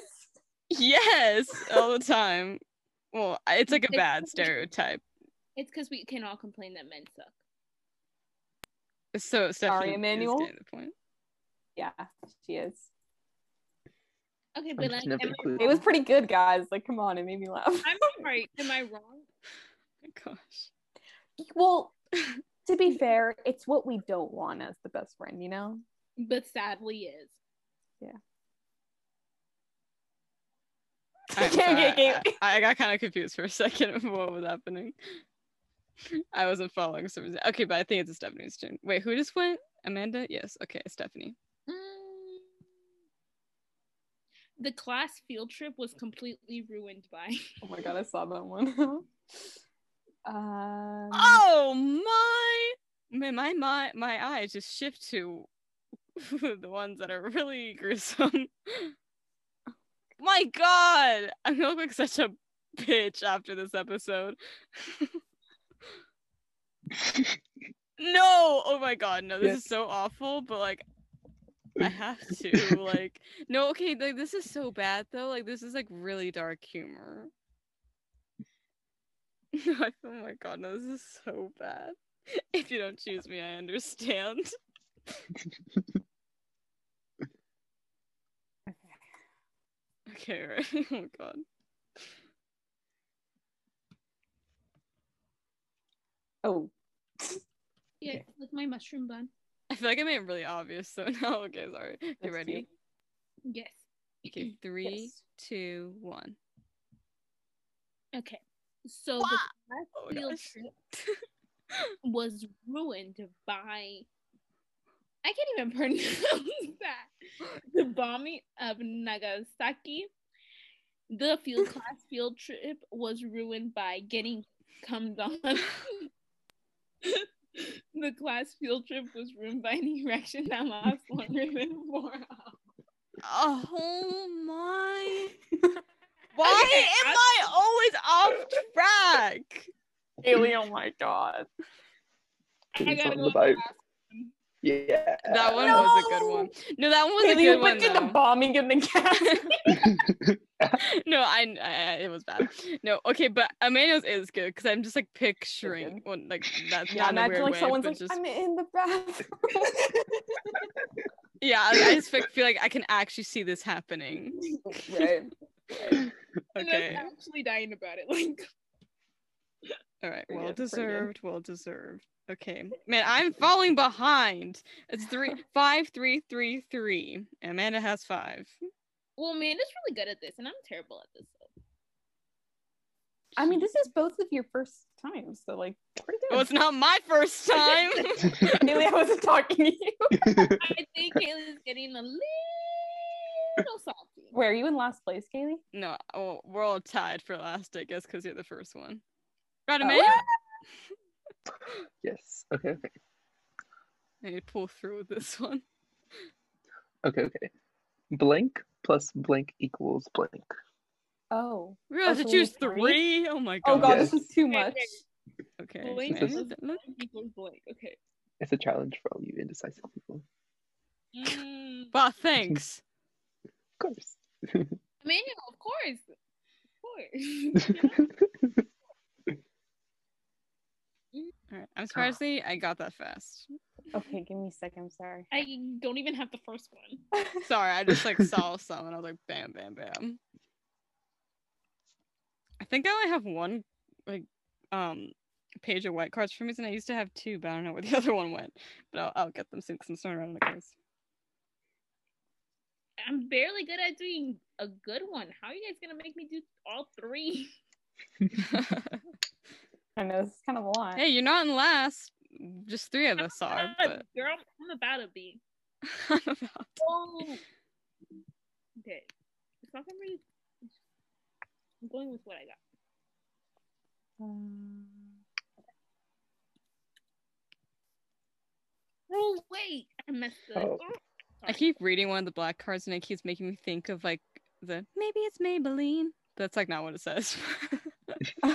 yes, all the time. Well, it's like a bad stereotype. It's because we can all complain that men suck. So Stephanie is Emmanuel? the point. Yeah, she is. Okay, but like, I. It was pretty good, guys. Like, come on, it made me laugh. I'm right. Am I wrong? [laughs] Oh gosh. Well, [laughs] to be fair, it's what we don't want as the best friend, you know? But sadly, is. I'm Okay, sorry, okay, I, okay. I, I got kind of confused for a second of what was happening. [laughs] I wasn't following some reason. Okay, but I think it's Stephanie's turn. Wait, who just went? Amanda? Yes. Okay, Stephanie. Mm. The class field trip was completely ruined by. [laughs] Oh my god, I saw that one. [laughs] um, Oh my! Man, my my my eyes just shift to the ones that are really gruesome. My God, I'm gonna look like such a bitch after this episode. [laughs] no! Oh my god, no, this Yeah. is so awful, but like I [laughs] have to. like no, okay, like this is so bad though. Like this is like really dark humor. [laughs] oh my god, no, this is so bad. If you don't choose me, I understand. Okay, right. [laughs] Oh god. Oh, Yeah, with my mushroom bun. I feel like I made it really obvious, so [laughs] no, okay, sorry. You ready? cute. Yes. Okay, [clears throat] three, Yes. two, one. Okay. So Wah! the class Oh field trip [laughs] was ruined by I can't even [laughs] pronounce that. The bombing of Nagasaki. The field [laughs] class field trip was ruined by getting cummed on. [laughs] the class field trip was ruined by an erection that lasts longer than four hours. Oh my. Why Okay, am I always off track? Haley, oh my god. I gotta go the with the vibe. Last Yeah. That one was a good one. No, that one was Haley, a good one went to the bombing in the [laughs] gas. no, I, I, it was bad. No, okay, but Emmanuel's is good because I'm just like picturing, well, like that's yeah, not in a imagine weird like way, someone's like, just I'm in the bathroom. yeah, I, I just fe- feel like I can actually see this happening. [laughs] right. [laughs] And Okay, I'm actually dying about it. Like all right, well good, deserved, well deserved. Okay, man, I'm falling behind. It's three, [laughs] five, three, three, three. Amanda has five. Well, Amanda's really good at this, and I'm terrible at this. So. I mean, this is both of your first times, so like pretty good. Well, it's not my first time. [laughs] Haley, I wasn't talking to you. [laughs] I think Kaylee's getting a little salty. Where are you in last place, Kaylee? no, well, we're all tied for last, I guess, because you're the first one. Right, Oh. Amanda? yes. Okay. Okay. I need to pull through with this one. Okay. Okay. Blank plus blank equals blank. Oh. We have to choose need three? three. Oh my god. Oh god, Yes. this is too much. okay. Okay. Blank man, is- look- look- equals blank. Okay. It's a challenge for all you indecisive people. Mm, Wow, thanks. Of course. Emmanuel, of course. Of course. [laughs] [laughs] Alright. I'm surprised that I got that fast. Okay, give me a second. I'm sorry. I don't even have the first one. [laughs] Sorry, I just like saw some and I was like bam bam bam. I think I only have one like um page of white cards for some reason. I used to have two, but I don't know where the [laughs] other one went. But I'll, I'll get them soon because I'm starting around the quiz. I'm barely good at doing a good one. How are you guys gonna make me do all three? [laughs] I know this is kind of a lot. hey, you're not in last. Just three of us are, but Girl, I'm about to be. [laughs] I'm about Oh. Okay. It's not gonna really. I'm going with what I got. Um, Oh wait, I messed up. Oh. I keep reading one of the black cards and it keeps making me think of like the maybe it's Maybelline. That's like not what it says. [laughs] [laughs]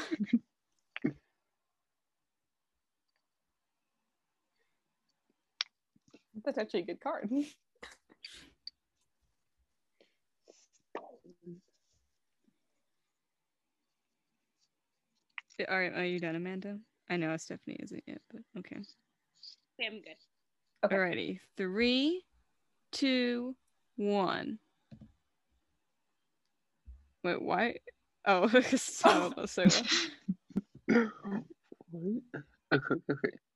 that's actually a good card. [laughs] All right, are you done, Amanda? I know Stephanie isn't yet, but okay. Okay, I'm good. Okay. Alrighty, three, two, one. Wait, why? Oh, [laughs] so, so [laughs] What? Okay, okay.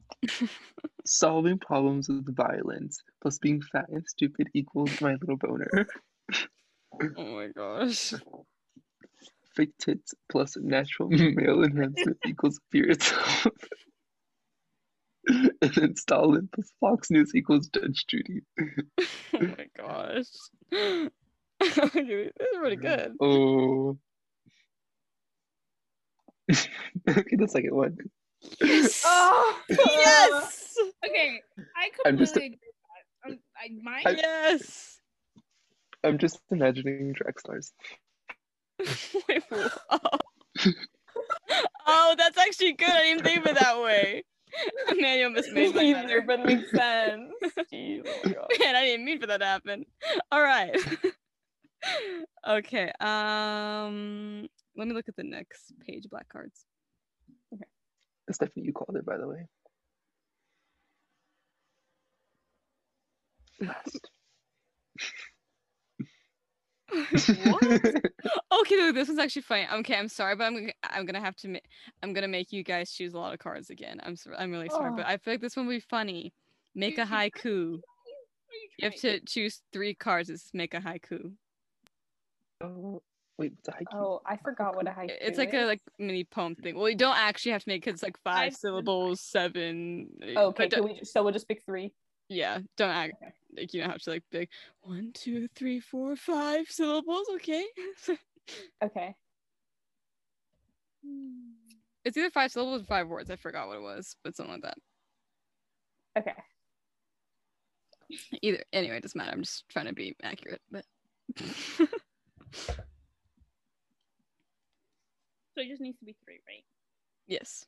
Solving problems with violence plus being fat and stupid equals my little boner. [laughs] oh my gosh. Fake tits plus natural male enhancement [laughs] equals fear [laughs] itself. and then Stalin plus Fox News equals Judge Judy. Oh my gosh. this is pretty good. Oh. okay, the second one. Yes! Oh, yes! Okay, I I'm just- completely agree with that. Um, I mine. I- Yes! I'm just imagining drag stars. [laughs] Wait, what? oh, that's actually good. I didn't think of it that way. Manuel mismade my Either, letter. but it makes sense. Jeez, oh. [laughs] Man, I didn't mean for that to happen. All right. [laughs] okay. Um, let me look at the next page. Black cards. Stephanie, you called it, by the way. Last. [laughs] what? [laughs] Okay, this one's actually funny. Okay, I'm sorry, but I'm gonna- I'm gonna have to ma- I'm gonna make you guys choose a lot of cards again. I'm sorry, I'm really sorry, but Oh. I feel like this one will be funny. Make a haiku. You have to choose three cards. It's make a haiku. oh, wait, what's a haiku? Oh, I forgot what a haiku It's like a like mini poem thing. Well, you don't actually have to make it. It's like five I've- syllables, seven. uh, Oh, okay, can we just, so we'll just pick three. yeah, don't act Okay. like you don't have to like big one, two, three, four, five syllables. Okay. [laughs] Okay. it's either five syllables or five words. I forgot what it was, but something like that. Okay. Either anyway, it doesn't matter. I'm just trying to be accurate, but [laughs] So it just needs to be three, right? yes.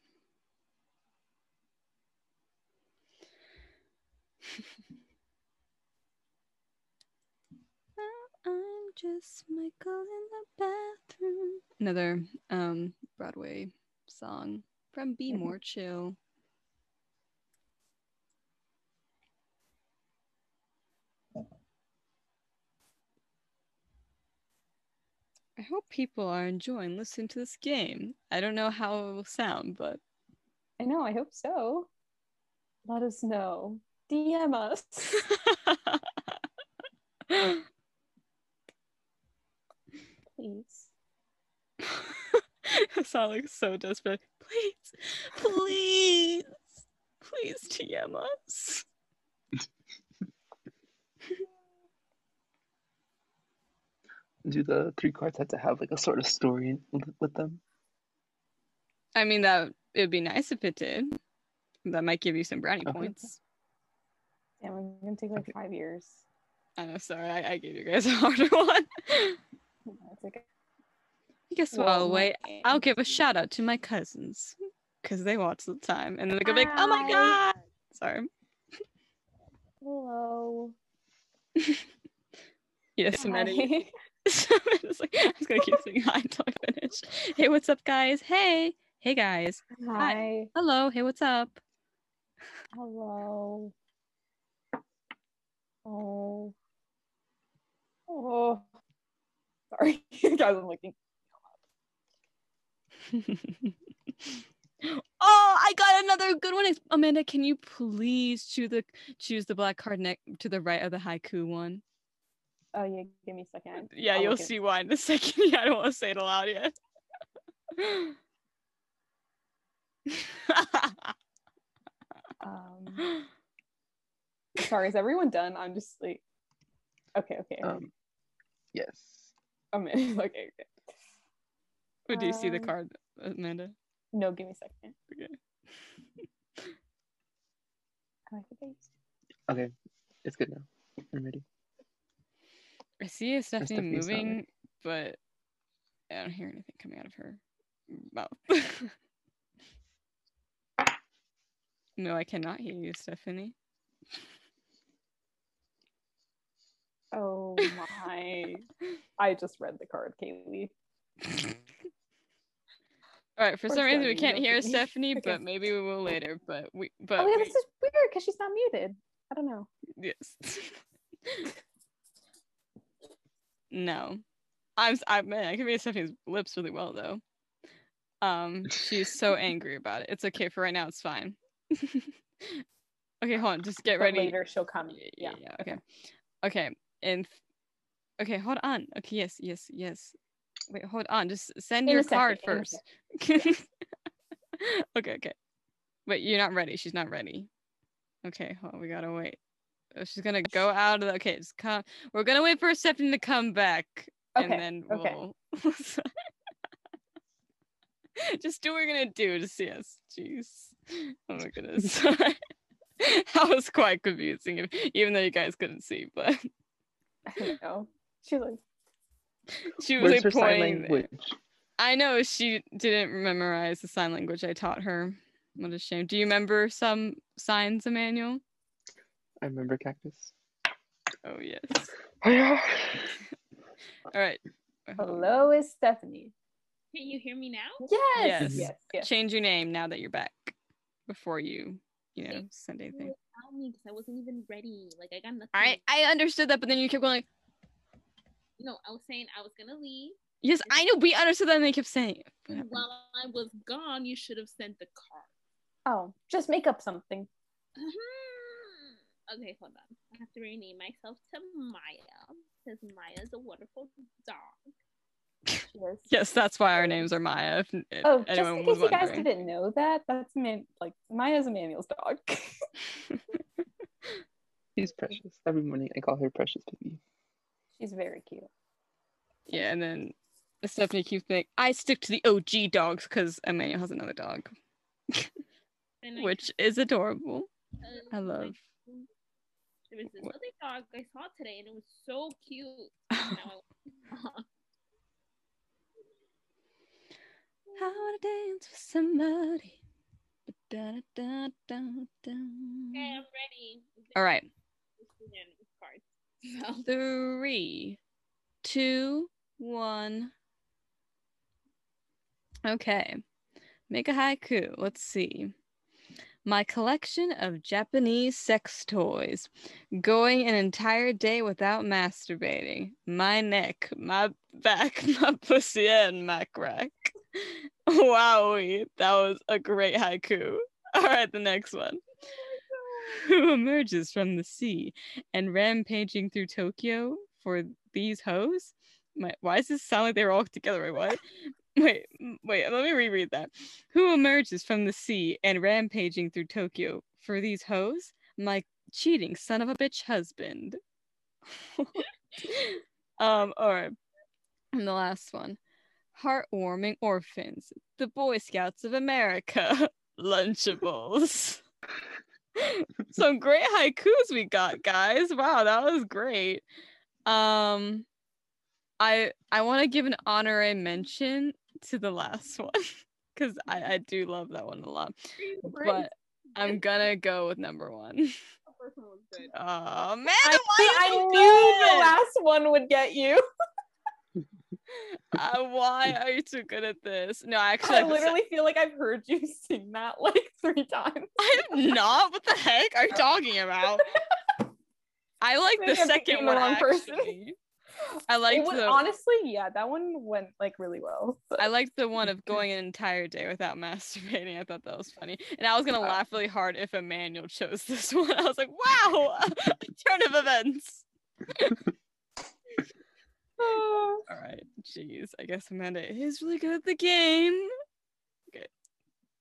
[laughs] I'm just Michael in the bathroom. Another um Broadway song from Be. More Chill. I hope people are enjoying listening to this game. I don't know how it will sound, but I know, I hope so. Let us know. DM us. [laughs] Please. [laughs] I sound like so desperate. Please, please, please DM us. Do the three cards have to have like a sort of story with, with them? I mean, that it would be nice if it did. That might give you some brownie Okay. points. Yeah, we're gonna take like Okay. five years. I know. Sorry, I, I gave you guys [laughs] a harder one. That's okay. Guess what? Well, I'll wait. my- I'll give a shout out to my cousins because they watch the time, and then they're gonna be like, "Oh my god!" Sorry. Hello. [laughs] Yes, Maddie. Hi. So [laughs] [laughs] I'm just like, I'm gonna keep saying hi until I finish. Hey, what's up, guys? Hey, hey, guys. Hi. Hello. Hey, what's up? Hello. Oh. Oh. Sorry, [laughs] guys. I'm looking. [laughs] oh, I got another good one. Amanda, can you please choose the choose the black card next to the right of the haiku one? Oh yeah, give me a second. Yeah, I'll you'll look it- see why in a [laughs] second. Yeah, I don't want to say it aloud yet. Um, sorry, is everyone done? I'm just like, okay, okay. Um, yes. a minute. [laughs] Okay, okay. Would you see the Um, card, Amanda? No, give me a second. Okay. I like the base. Okay, it's good now. I'm ready. I see Stephanie Stephanie's moving, but I don't hear anything coming out of her mouth. [laughs] no, I cannot hear you, Stephanie. Oh my! I just read the card, Kaylee. [laughs] All right, for some reason we can't hear. Stephanie, [laughs] Okay. but maybe we will later. But we, but oh yeah, we- this is weird because she's not muted. I don't know. yes. No, I'm. I man, I can read Stephanie's lips really well though. Um, she's so [laughs] angry about it. It's okay for right now. It's fine. [laughs] okay, hold on. Just get But ready. later she'll come. Yeah. yeah. Okay. Okay. And th- okay, hold on. Okay. Yes. Yes. Yes. Wait. Hold on. Just send In your card second, in a first. [laughs] okay. Okay. Wait. You're not ready. She's not ready. Okay. Hold on. We gotta wait. Oh, she's gonna go out of the. Okay. Just come. We're gonna wait for Stephanie to come back, and then we'll. [laughs] [laughs] just do what you're gonna do to see us. Jeez. Oh my goodness. [laughs] that was quite confusing, if, even though you guys couldn't see, but I know. She's like, she was Where's like pointing. I know she didn't memorize the sign language I taught her. What a shame. Do you remember some signs, Emmanuel? I remember cactus. Oh yes. yeah. [laughs] All right. Hello, is Stephanie. Can you hear me now? Yes. Yes. Yes. Yes. Change your name now that you're back. Before you, you know, Okay. send anything. Tell me because I wasn't even ready. Like I got nothing. I I understood that, but then you kept going. No, I was saying I was gonna leave. Yes, I know. We understood that, and they kept saying. it. What And happened? while I was gone, you should have sent the card. Oh, just make up something. Mhm. Okay, hold on. I have to rename myself to Maya because Maya's a wonderful dog. [laughs] Yes. Yes, that's why our names are Maya. If, if Oh, just in case you guys didn't know that, that's man like Maya's Emmanuel's dog. [laughs] [laughs] She's precious. Every morning I call her precious baby. She's very cute. Yeah, and then Stephanie keeps saying, "I stick to the OG dogs because Emmanuel has another dog, which is adorable. I like, love. There was this other dog I saw today, and it was so cute. [laughs] I- wanna dance with somebody. Okay, I'm ready. All right, This is the end of the cards. So, three, two, one. Okay, make a haiku. Let's see. My collection of Japanese sex toys. Going an entire day without masturbating. My neck, my back, [laughs] my pussy, and my crack. [laughs] Wowie, that was a great haiku. [laughs] All right, the next one. Oh Who emerges from the sea and rampaging through Tokyo for these hoes? My, why does this sound like they were all together? Wait, what? [laughs] Wait, wait, let me reread that. Who emerges from the sea and rampaging through Tokyo for these hoes? My cheating son of a bitch husband. [laughs] um, or and the last one. Heartwarming orphans, the Boy Scouts of America, [laughs] Lunchables. Some great haikus we got, guys. Wow, that was great. Um I I want to give an honorary mention to the last [laughs] one because I, I do love that one a lot. But I'm gonna go with number one. the [laughs] first one was good. Oh man, I, I knew the last one would get you. [laughs] Uh, why are you too good at this? No, actually, I have to say- literally feel like I've heard you sing that like three times. I'm not. What the heck are you talking about? I like the second the one. wrong person. Actually. I It liked would, the honestly, yeah, that one went like really well. but- I liked the one of [laughs] going an entire day without [laughs] masturbating. I thought that was funny, and I was gonna Uh, laugh really hard if Emmanuel chose [laughs] this one. I was like, "Wow, turn of events." All right, jeez. I guess Amanda is really good at the game. Okay.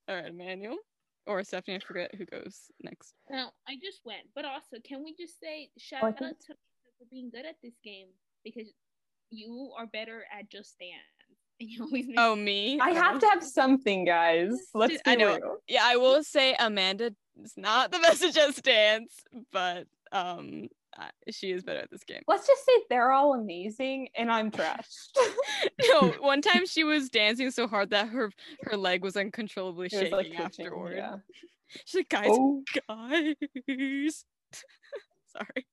All right, Emmanuel or Stephanie. I forget who goes next. No, I just went, but also can we just say shout Oh, out to think- Amanda for being good at this game because you are better at just dance [laughs] and you always make Oh, me. I have to have something, guys. Let's I be know. real. Yeah, I will say Amanda is not the [laughs] best at just dance, but um, she is better at this game. Let's just say they're all amazing and I'm trashed. [laughs] no, one time she was dancing so hard that her her leg was uncontrollably It was shaking like afterward. yeah. She's like, guys, Oh, guys. Sorry.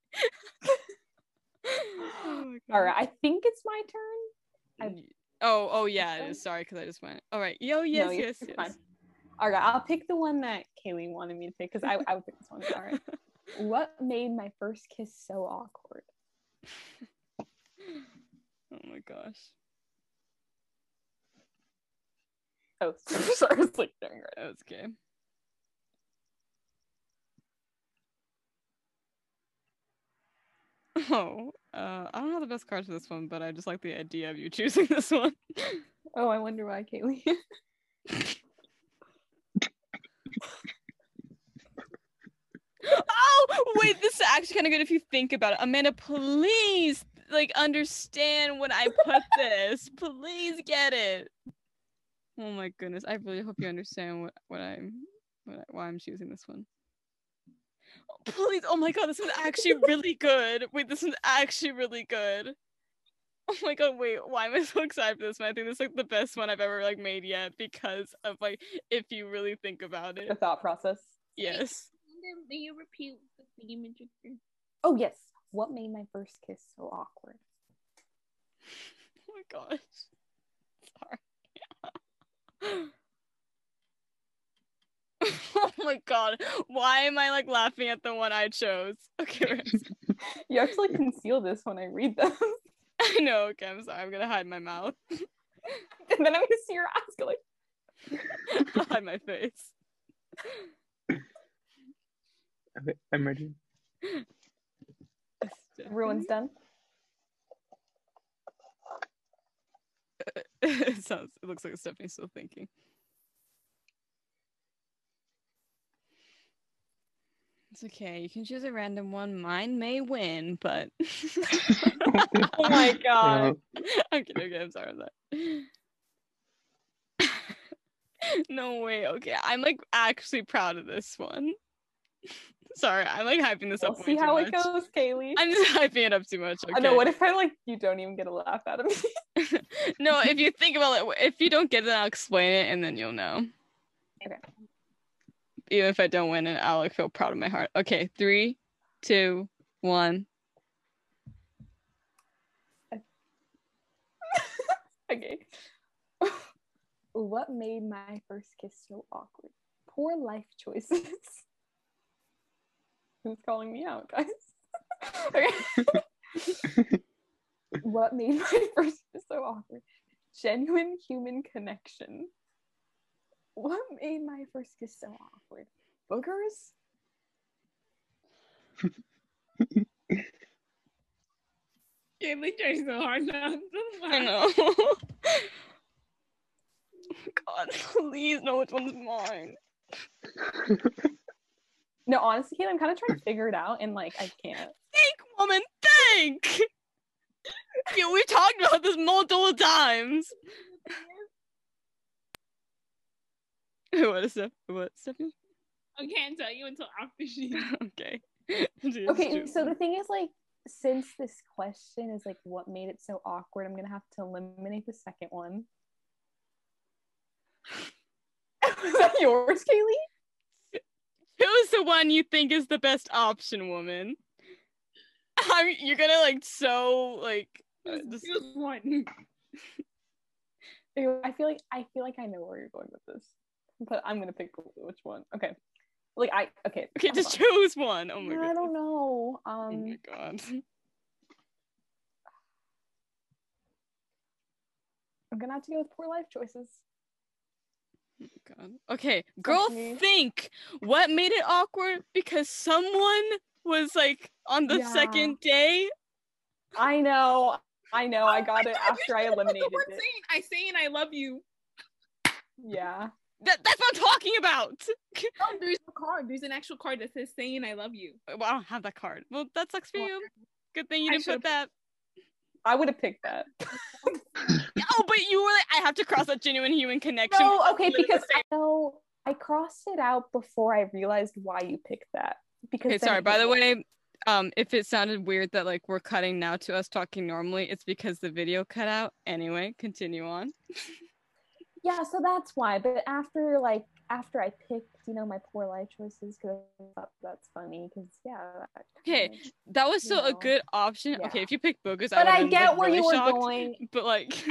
[laughs] oh All right, I think it's my turn. I- Y- Oh, oh yeah, it. Sorry, because I just went. All right. Yo, yes, No, yes, yes. fine. All right, I'll pick the one that Kaylee wanted me to pick because I, I would pick this one. All right. [laughs] what made my first kiss so awkward? [laughs] Oh my gosh. Oh, sorry, I was like staring right. That was okay. Oh, uh, I don't have the best cards for this one, but I just like the idea of you [laughs] choosing this one. Oh, I wonder why Kaylee. [laughs] oh, wait, this is actually kind of good if you think about it. Amanda, please, like, understand when I put this. Please get it. Oh my goodness, I really hope you understand what what I'm, what I, why I'm choosing this one. Oh, please, oh my god, this is actually really good. Wait, this is actually really good. Oh my god, wait, why am I so excited for this one? I think this is like the best one I've ever like made yet because of like if you really think about it. The thought process. Yes. May you repeat the thingamajigger? Oh yes. What made my first kiss so awkward? [laughs] Oh my gosh. [laughs] Sorry. [laughs] [laughs] oh my god. Why am I like laughing at the one I chose? [laughs] Okay, Rams. [laughs] You actually conceal this when I read them. I know, okay, I'm sorry. I'm gonna hide my mouth. and then I'm gonna see your eyes go like I'll hide my face. Okay, I'm ready. everyone's done. it sounds it looks like Stephanie's still thinking. It's okay. You can choose a random one. Mine may win, but [laughs] [laughs] Oh my god. No, I'm kidding. Okay, I'm sorry. I'm sorry. [laughs] no way. Okay, I'm like actually proud of this one. sorry, I'm like hyping this We'll up. way see how it much. goes, Kaylee. I'm just hyping it up too much. Okay. I know. What if I like you don't even get a laugh out of me? no, if you think about it, if you don't get it, I'll explain it, and then you'll know. Okay. Even if I don't win it, I'll like feel proud of my heart. Okay, three, two, one. [laughs] okay. what made my first kiss so awkward? Poor life choices. [laughs] Who's calling me out, guys? [laughs] okay. what made my first kiss so awkward? Genuine human connection. What made my first kiss so awkward? Boogers? Kaylee trying so hard not to I know. [laughs] God, please know which one's mine. No, honestly, Kayla, I'm kind of trying to figure it out, and like I can't. Think, woman, think. [laughs] yeah, we talked about this multiple times. [laughs] what is that? What, Stephanie? I can't tell you until after she. [laughs] [laughs] okay. Okay, do- so the thing is, like, since this question is like what made it so awkward, I'm gonna have to eliminate the second one. is that yours, Kaylee? Who's the one you think is the best option, woman. I'm, you're gonna like so like uh, this- Choose one. I feel like I feel like I know where you're going with this, but I'm gonna pick which one. Okay, like I okay. okay, just on. choose one. Oh my No, god. I don't know. Oh Um, my god. I'm gonna have to go with poor life choices. Oh God. Okay, girl, think what made it awkward because someone was like on the Yeah. second day. I know, I know. I got it God, after I you should have put the eliminated it. Saying, I saying I love you. Yeah. That that's what I'm talking about. [laughs] Oh, there's a card. There's an actual card that says saying I love you. well, I don't have that card. Well, that sucks for you. Good thing you didn't put that. I would have picked that. [laughs] Oh, but you were like, I have to cross that genuine human connection. No, okay, because I know I crossed it out before I realized why you picked that. Because Okay, sorry. By the way, um, if it sounded weird that like we're cutting now to us talking normally, it's because the video cut out. Anyway, continue on. [laughs] yeah, so that's why. But after like after I picked, you know, my poor life choices, because that's funny. Because yeah. that Okay, That was still a good option. Okay, if you picked boogers, But I, I been, get like, where really you were shocked, going. [laughs] But like, [laughs]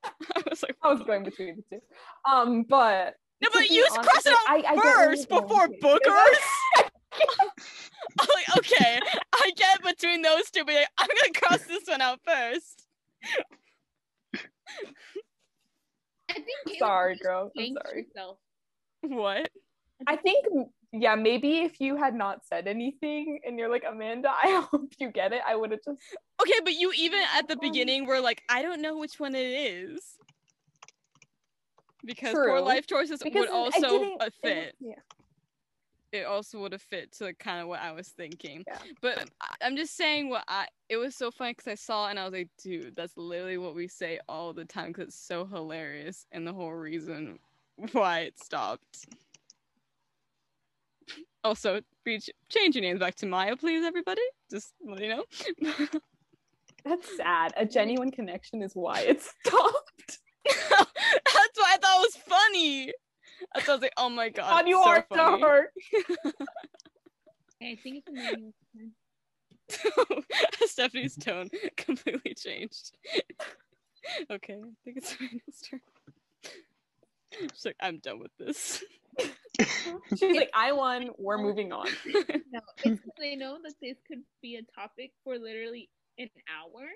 [laughs] I was like, I was going between the two. Um, but No, but you honest, cross it out I- I first before to, because boogers. I- I'm like, okay, I get between those two, but I'm gonna cross this one out first. I think Kayla Sorry, girl. I'm sorry. herself. What? I think, yeah, maybe if you had not said anything and you're like, Amanda, [laughs] I hope you get it, I would have just. Okay, but you even at the Um, beginning were like, I don't know which one it is. Because poor life choices Because would also didn't- it- fit. Yeah. It also would have fit to kind of what I was thinking. Yeah. But I'm just saying what I. It was so funny because I saw it and I was like, dude, that's literally what we say all the time because it's so hilarious and the whole reason why it stopped. Also, reach, change your names back to Maya, please, everybody. Just let you know. [laughs] That's sad. A genuine connection is why it [laughs] stopped. [laughs] That's why I thought it was funny. I thought I was like, oh my god. God, you so are funny. dark. [laughs] [laughs] [laughs] Okay, I think it's Emmanuel's turn. Stephanie's tone completely changed. okay, I think it's Raina's turn. She's like, I'm done with this. She's like, I won. We're moving on. No, it's 'cause I know that this could be a topic for literally an hour.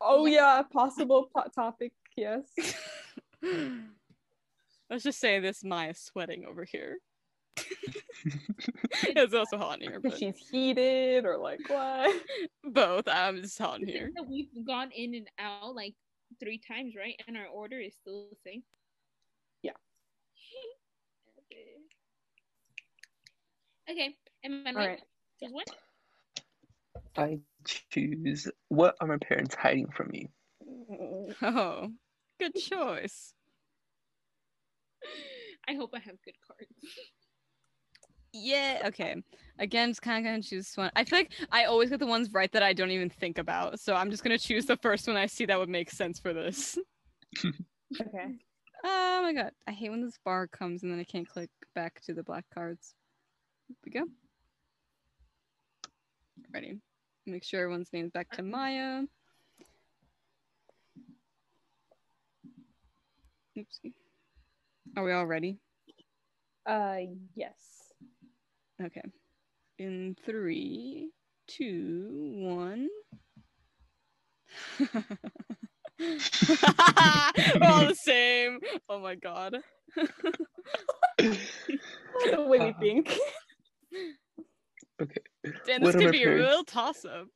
Oh yeah, possible po- topic. Yes. Let's just say this Maya's sweating over here. [laughs] it's also hot in here, but She's heated or like what? [laughs] both. Um, I'm just hot in here. we've gone in and out like three times, right? And our order is still the same. Yeah. [laughs] okay, Emmanuel, All right. choose one. I choose. What are my parents hiding from me? Oh, good choice. I hope I have good cards. Yeah. Okay. Again, just kind of gonna choose one. I feel like I always get the ones right that I don't even think about. So I'm just gonna choose the first one I see that would make sense for this. [laughs] Okay. Oh my god, I hate when this bar comes and then I can't click back to the black cards. Here we go. Ready. Make sure everyone's name's back to Maya. Oopsie. Are we all ready? Uh, yes. Okay. In three, two, one. We're [laughs] all the same. Oh my god. [laughs] The way we think. Okay. Damn, this are could my be a real toss up.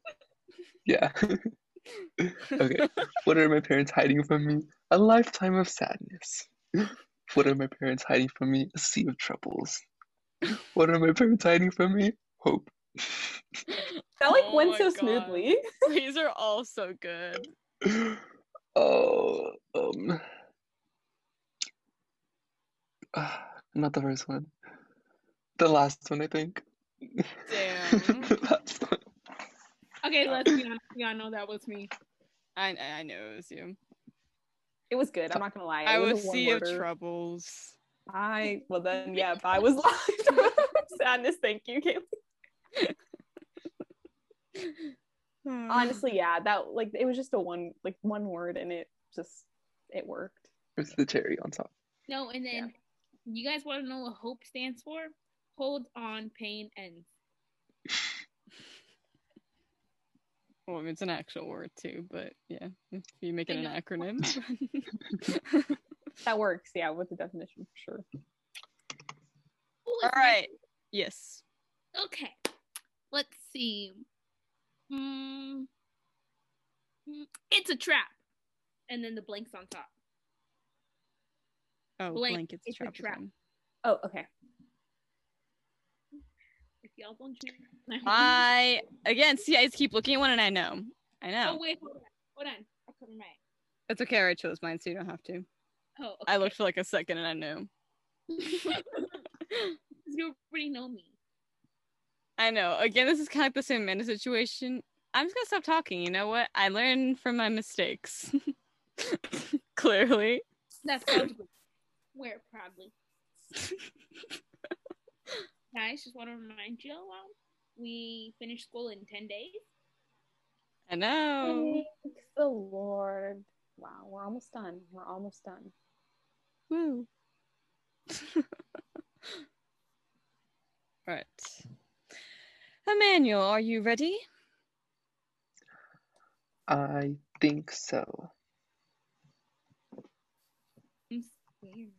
Yeah. [laughs] okay. What are my parents hiding from me? A lifetime of sadness. What are my parents hiding from me? A sea of troubles. What are my parents hiding from me? Hope. [laughs] That like Oh went so God. smoothly. [laughs] These are all so good. Oh, um, ah, [sighs] not the first one. The last one, I think. Damn. [laughs] the last one. Okay, let's [coughs] be honest. Y'all know that was me. I I know it was you. It was good. I'm not gonna lie. It I was was a sea of troubles. I well then yeah, [laughs] I was live. [laughs] Sadness, thank you, Kaylee. [sighs] Honestly, yeah, that like it was just a one like one word and it just it worked. It's the cherry on top. No, and then you guys want to know what hope stands for? Hold on, pain ends. Well, it's an actual word too, but yeah, if you make it an acronym. [laughs] [laughs] That works, yeah, with the definition for sure. Who is All my- Yes. Okay. Let's see. Hmm. Hmm, It's a trap. And then the blanks on top. Oh, Blank, blankets. it's a trap. trap. Oh, okay. Y'all to. I again see. I just keep looking at one and I know. I know. Oh wait, hold on. Hold on. I'll cover my. It's okay. I chose mine, so you don't have to. Oh, I looked for like a second and I knew. [laughs] you already know me. I know. Again, this is kind of like the same Amanda situation. I'm just gonna stop talking. You know what? I learned from my mistakes. [laughs] Clearly. That's good. Wear it proudly. Guys, just want to remind you, um, we finished school in 10 days. I know. Thanks the Lord. Wow, we're almost done. We're almost done. Woo. [laughs] right. Emmanuel, are you ready? I think so. I'm scared.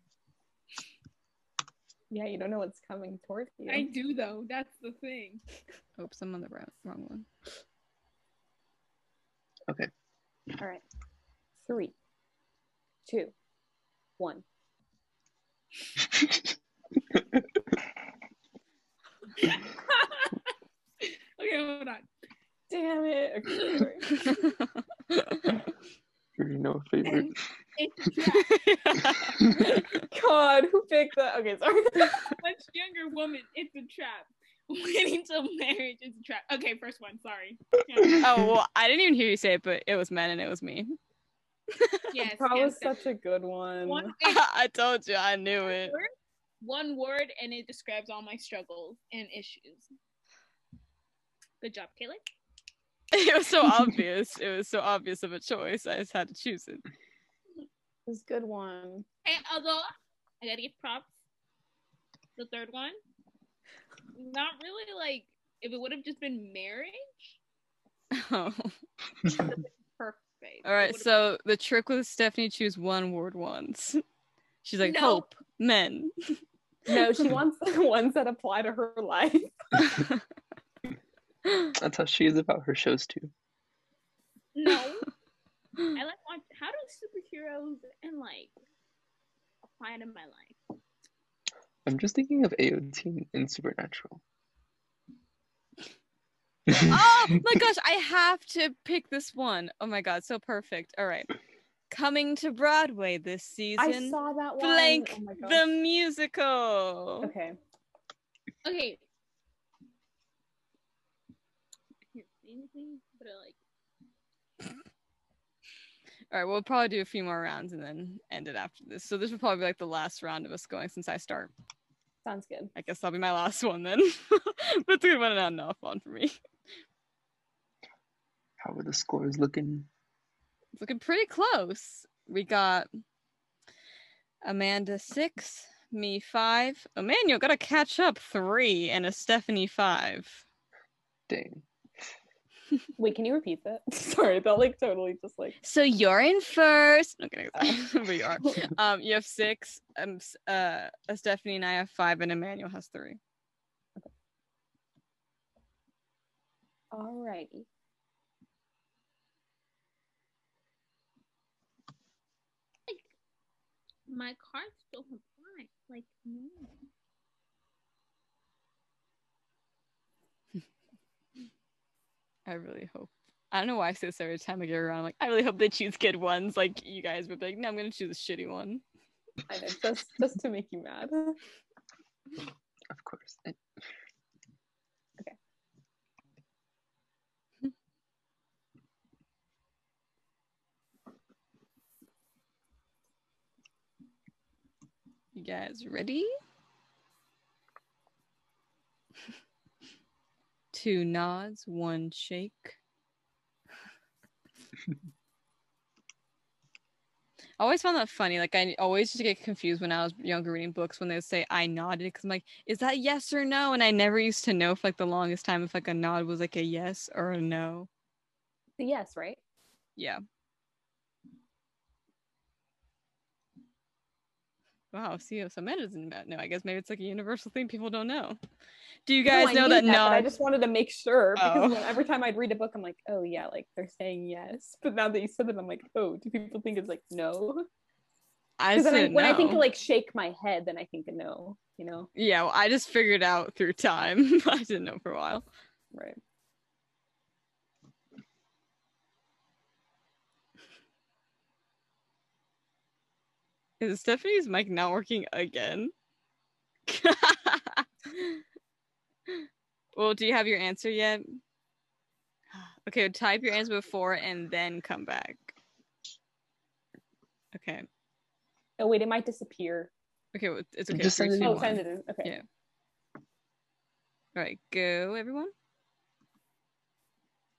Yeah, you don't know what's coming towards you. I do, though. That's the thing. [laughs] Oops, I'm on the wrong, wrong one. Okay. All right. Three, two, one. [laughs] Okay, hold on. Damn it. Okay, sorry. [laughs] You're no favorite. It's a trap. God, who picked that? Okay, sorry. [laughs] Much younger woman. It's a trap. [laughs] Waiting till marriage is a trap. Okay, first one. Sorry. [laughs] Oh well, I didn't even hear you say it, but it was men and it was me. yes. That was such a good one. one, I told you, I knew it. word, one word, and it describes all my struggles and issues. Good job, Kayla. It was so obvious. It was so obvious of a choice. I just had to choose it. It was a good one. And although I gotta give props, the third one, not really like if it would have just been marriage, Oh. perfect. All right. So the trick with Stephanie choose one word once. [laughs] She's like No. hope men. No, [laughs] she wants the [laughs] ones that apply to her life. That's how she is about her shows too. no, [gasps] I like watch. How do superheroes and like apply it in my life? I'm just thinking of AOT and Supernatural. [laughs] [laughs] oh my gosh, I have to pick this one. Oh my god, so perfect. All right. Coming to Broadway this season. I saw that one. Blank Oh the musical. Okay. Okay. I can't see anything, but I like. All right, we'll probably do a few more rounds and then end it after this. So this will probably be like the last round of us going since I start. Sounds good. I guess that'll be my last one then. [laughs] That's a good one and not enough one for me. How are the scores looking? It's looking pretty close. We got Amanda six, me five. Emmanuel got to catch up three, and a Stephanie five. Dang. Wait, can you repeat that? [laughs] Sorry, that like totally just like So you're in first. No kidding, [laughs] [laughs] but are. Um, you have six. Um, s- uh, Stephanie and I have five, and Emmanuel has three. alrighty. Like, my cards don't apply. Like no. I really hope. I don't know why I say this every time I get around. I'm like, I really hope they choose good ones. Like you guys would be like, no, I'm gonna choose a shitty one. I know, just just to make you mad. Of course. Eh, You guys ready? Two nods, one shake. I always found that funny. Like I always used to get confused when I was younger reading books when they would say I nodded because I'm like, is that yes or no? And I never used to know for like the longest time if like a nod was like a yes or a no. yes, right? Yeah. Wow, see, so Amanda doesn't know. I guess maybe it's like a universal thing people don't know. Do you guys No, know knew that but I just wanted to make sure because Oh. every time I'd read a book, I'm like, oh yeah, like they're saying yes. [laughs] But now that you said it, I'm like, oh, do people think it's like no? I then I, said when I think no. like shake my head, then I think no. You know, Yeah, well, I just figured out through time. [laughs] I didn't know for a while. right? Is Stephanie's mic not working again? [laughs] well, do you have your answer yet? Okay, type your answer before and then come back. Okay. Oh wait, it might disappear. Okay, well, it's okay. Just send it two, Oh, in. one. send it in. Okay. Yeah. All right, go everyone.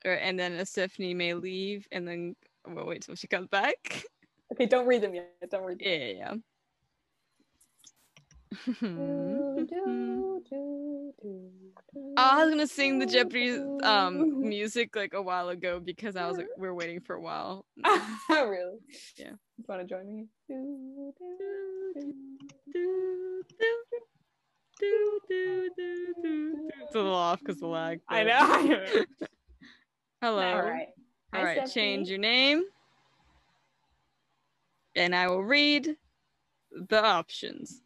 All right, and then uh, Stephanie may leave, and then we'll wait till she comes back. Okay, don't read them yet. Don't read them. yeah, yeah, yeah. Do, do, do, do, do, I was gonna sing the Jeopardy um [laughs] music like a while ago because I was like we are waiting for a while. Oh [laughs] really? Yeah. You want to join me? It's a little off because the lag. I but- know. I know. [laughs] Hello. All right. Hi, All right, Stephanie. change your name. And I will read the options.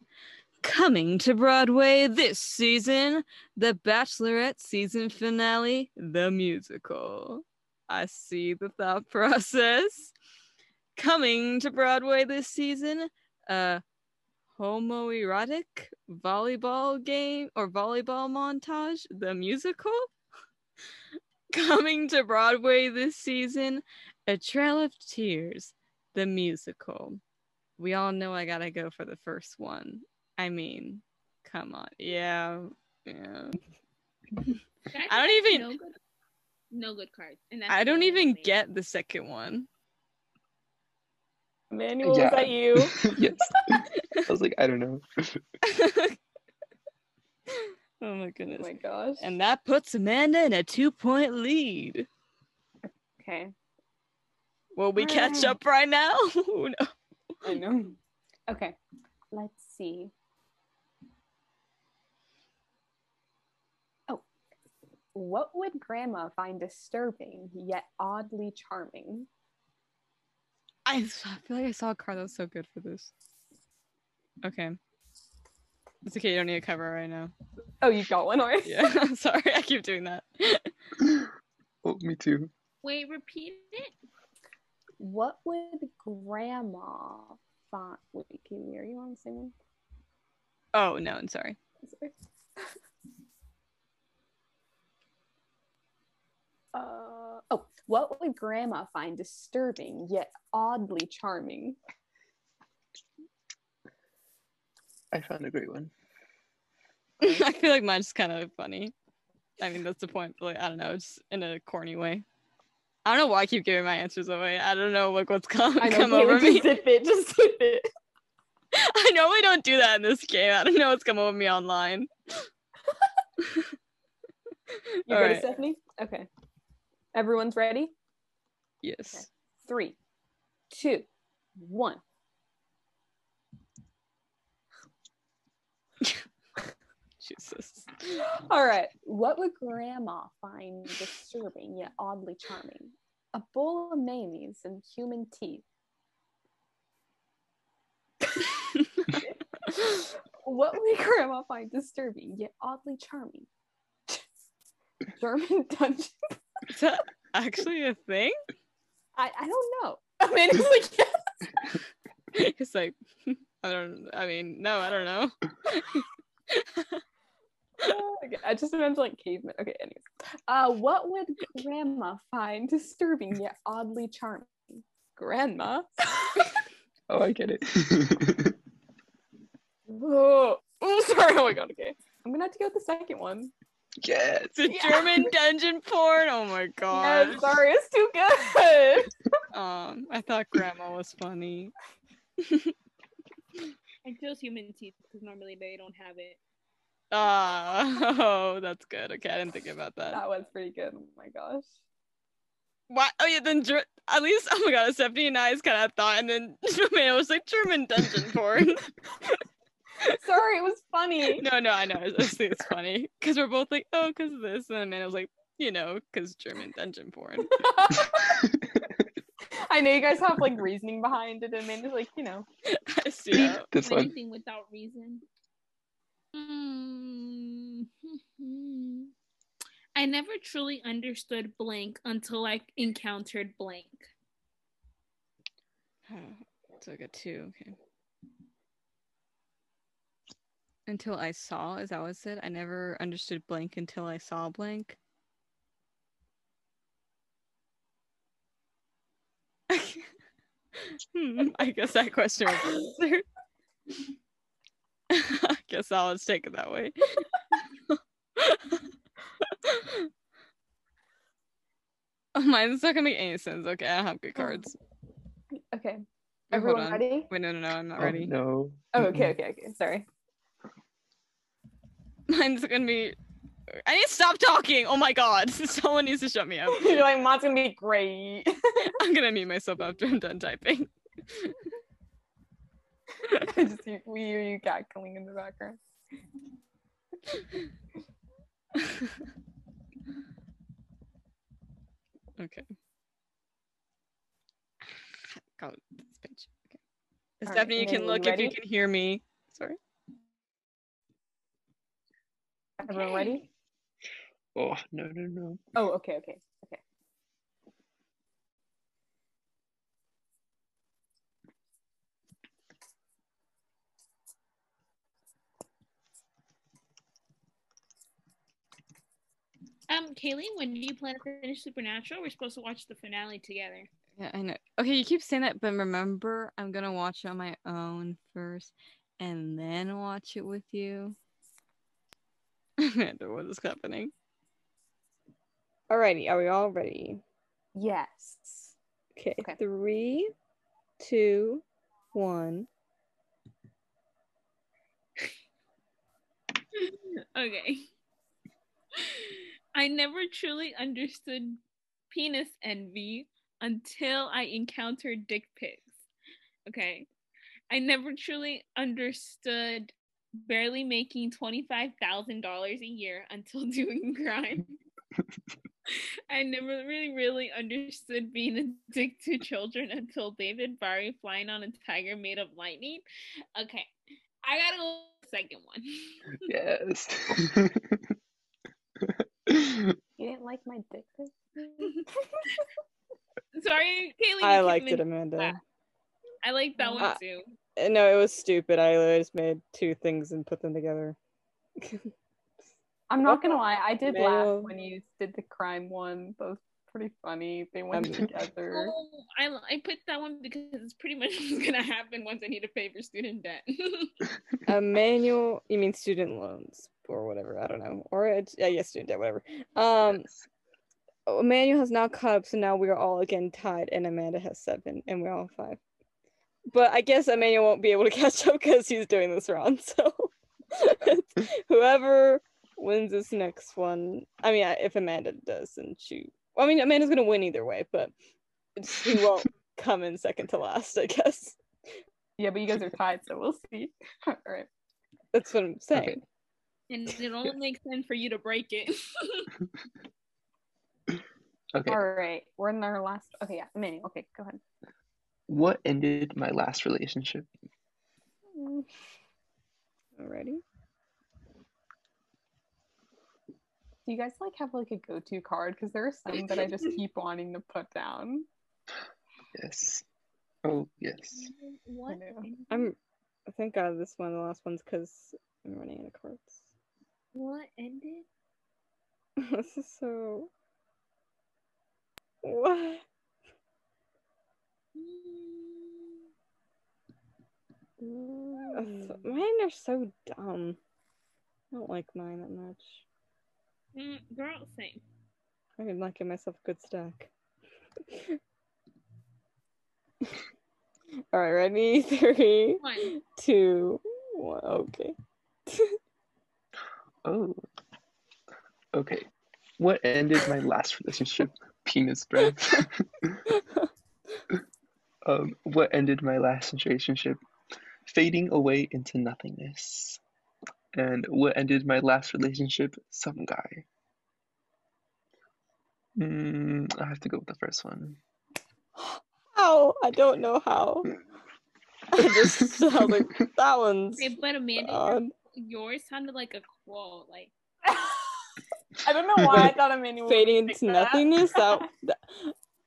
Coming to Broadway this season, The Bachelorette season finale, the musical. I see the thought [laughs] process. Coming to Broadway this season, a homoerotic volleyball game or volleyball montage, the musical. [laughs] Coming to Broadway this season, A Trail of Tears, the musical. We all know I gotta go for the first one. I mean, come on. Yeah. Yeah. Guys, I don't even- no good, no good cards. And that's I don't even only thing. get the second one. Emmanuel, Yeah. was that you? [laughs] yes. I was like, I don't know. [laughs] oh my goodness. Oh my gosh. And that puts Amanda in a two point lead. okay, Will we catch Alright. up right now? [laughs] Who knows? I know. Okay, let's see. What would Grandma find disturbing yet oddly charming? I feel like I saw a card that was so good for this. Okay. It's okay, you don't need a cover right now. Oh, you got one already. Yeah, I'm [laughs] sorry, I keep doing that. [laughs] Oh, me too. Wait, repeat it. What would Grandma find? Wait, Katie, are you on the same one? Oh no, I'm sorry. Sorry. [laughs] uh, oh, what would Grandma find disturbing yet oddly charming? I found a great one. [laughs] I feel like mine's kind of funny. I mean, that's the point. But like, I don't know, it's in a corny way. I don't know why I keep giving my answers away. I don't know like what's come, I know, come Caitlin, over me. just zip it, just zip it. [laughs] I normally don't do that in this game. I don't know what's come over me online. [laughs] You All ready, right. Stephanie? Okay. Everyone's ready? Yes. Three, two, one. [laughs] Jesus. All right. What would Grandma find disturbing yet oddly charming? A bowl of mayonnaise and human teeth. [laughs] What would Grandma find disturbing yet oddly charming? [laughs] German dungeon. Is that actually a thing? I, I don't know. [laughs] I mean, [laughs] it's like yes. It's like I don't. I mean, no, I don't know. [laughs] Okay, I just imagine like cavemen. Okay, anyways. Uh, what would Grandma find disturbing yet oddly charming? Grandma. Oh, I get it. oh, oh, sorry. Oh my god. Okay, I'm gonna have to go with the second one. Yes. The Yeah. German dungeon porn. Oh my [laughs] god. Yeah, sorry, it's too good. [laughs] Um, I thought Grandma was funny. [laughs] I chose human teeth because normally they don't have it. Ah, oh, that's good. Okay, I didn't think about that. that was pretty good. Oh my gosh. What? Oh yeah, then Ger- at least oh my god, Stephanie and I's kind of thought, and then man, it was like German dungeon porn. [laughs] Sorry, it was funny. [laughs] no, no, I know. I just think it's funny because we're both like, oh, because of this, and then Amanda was like, you know, because German dungeon porn. [laughs] I know you guys have like reasoning behind it, and Amanda's like, you know. I see. that. This one. Anything without reason. Mm. I never truly understood blank until I encountered blank. [sighs] So I got two. Okay. Until I saw, is that what it said? I never understood blank until I saw blank. [laughs] hmm, [laughs] I guess that question was answered. [laughs] I guess I'll just take it that way. oh, mine's not gonna make any sense. Okay, I have good cards. Okay. Wait, Everyone ready? Wait, no, no, no, I'm not Oh, ready. no. Oh, okay, okay, okay. Sorry. [laughs] Mine's gonna be. I need to stop talking. Oh my god, [laughs] someone needs to shut me up. [laughs] You're like, mine's gonna be great. I'm gonna mute myself after I'm done typing. I just hear, we hear you cackling in the background. okay. Go this page. Okay. All right, Stephanie, you can look you if you can hear me. Everyone ready? Oh, no, no, no. Oh, okay, okay, okay. Um, Kaylee, when do you plan to finish Supernatural? We're supposed to watch the finale together. Yeah, I know. Okay, you keep saying that, but remember, I'm gonna watch it on my own first, and then watch it with you. Amanda, what is happening? Alrighty, are we all ready? Yes. Okay, Okay. three, two, one. okay. I never truly understood penis envy until I encountered dick pics. Okay. I never truly understood barely making $25,000 a year until [laughs] doing crime. [laughs] I never really, really understood being a dick to children until David Barry flying on a tiger made of lightning. Okay. I gotta go second one. [laughs] yes. You didn't like my dick pic? Sorry, Kaylee. I liked it, convinced- Amanda. I like that one Uh, too. Uh, No, it was stupid. I literally just made two things and put them together. I'm not gonna lie, I did Male- laugh when you did the crime one. That was pretty funny. They went Um, [laughs] together. Oh, I I picked that one because it's pretty much [laughs] what's gonna happen once I need to pay for student debt. [laughs] Emmanuel, you mean student loans or whatever? I don't know. Or it's, yeah, yes, student debt, whatever. Um, Emmanuel has now caught up, so now we are all again tied, and Amanda has seven, and we're all five. But I guess Emmanuel won't be able to [laughs] catch up because he's doing this round. [laughs] So [laughs] whoever wins this next one, I mean, if Amanda does, then she. Well, I mean, Amanda's gonna win either way, but she won't come in second to last, I guess. Yeah, but you guys are tied, so we'll see. All right. That's what I'm saying. Okay. and it only makes sense for you to break it. Okay. All right. We're in our last. Okay, yeah. Manny. Okay, go ahead. What ended my last relationship? Mm. Alrighty. Do you guys like have like a go-to card? Because there are some that I just [laughs] keep wanting to put down. Yes. Oh, yes. what? I'm. I think out this one, the last one's because I'm running out of cards. What ended? [laughs] this is so. What? That's- Mine are so dumb. I don't like mine that much. Mm, girl, same. I am like give myself a good stack. [laughs] All right, ready? [laughs] Three, One. two, one. Okay. [laughs] Oh. Okay. What ended my last relationship? Penis breath. Um, what ended my last relationship? Fading away into nothingness. And what ended my last relationship? Some guy. Mm, I have to go with the first one. How? I don't know how. I just [laughs] I was like, that one's Okay, but Amanda, odd. yours sounded like a quote. Like [laughs] I don't know why I thought Manny [laughs] would fading into nothingness. That, that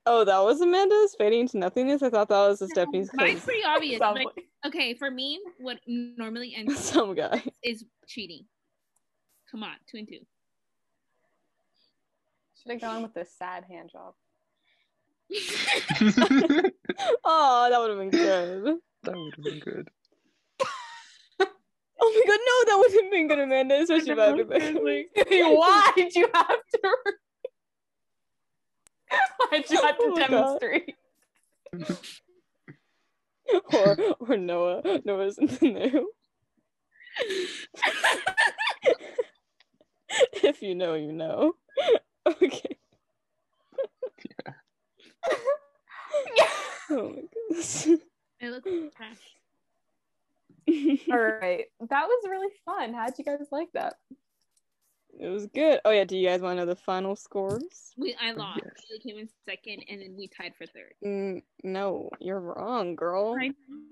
oh, that was Amanda's fading into nothingness. I thought that was the Stephanie's mine's pretty obvious. [laughs] Sounds Like, like- okay, for me, what normally [laughs] ends some guy. is cheating. Come on, two and two. Should have gone with the sad hand job. [laughs] Oh, that would have been good. That would have been good. Oh my god, no, that would have been good, Amanda. Especially if I had why did you have to? Why'd you have to Oh demonstrate? [laughs] or or Noah. Noah's in the new. [laughs] if you know, you know. Okay. Yeah. Oh my goodness. I look like trash. [laughs] All right, that was really fun. How'd you guys like that? It was good. Oh yeah, do you guys want to know the final scores? We I lost. Yes. Kaylee came in second, and then we tied for third. Mm, no, you're wrong, girl. I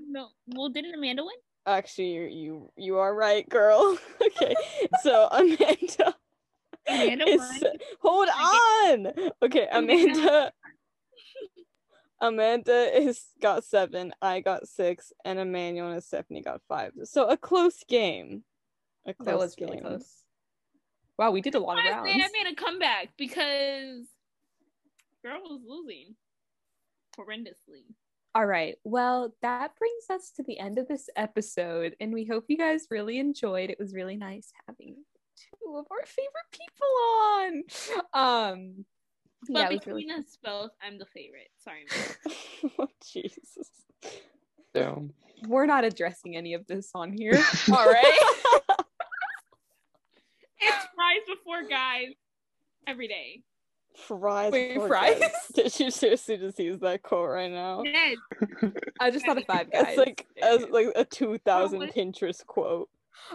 no. Well, didn't Amanda win? Actually, you you you are right, girl. [laughs] okay, so [laughs] Amanda. Amanda is- won. Hold on. Okay, Amanda. [laughs] Amanda is got seven. I got six, and Emmanuel and Stephanie got five. So a close game. A close That was game. really close. Wow, we did a lot of I rounds. say I made a comeback because girl was losing horrendously. All right. Well, that brings us to the end of this episode, and we hope you guys really enjoyed. It was really nice having two of our favorite people on. Um, But yeah, between really us both, I'm the favorite. Sorry. [laughs] oh, Jesus. Damn. we're not addressing any of this on here. [laughs] All right. [laughs] it's fries before guys every day. Fries. Wait, before fries? guys. [laughs] Did you seriously just use that quote right now? Yes. [laughs] I just thought of five guys. It's like as like a two thousand? Pinterest quote.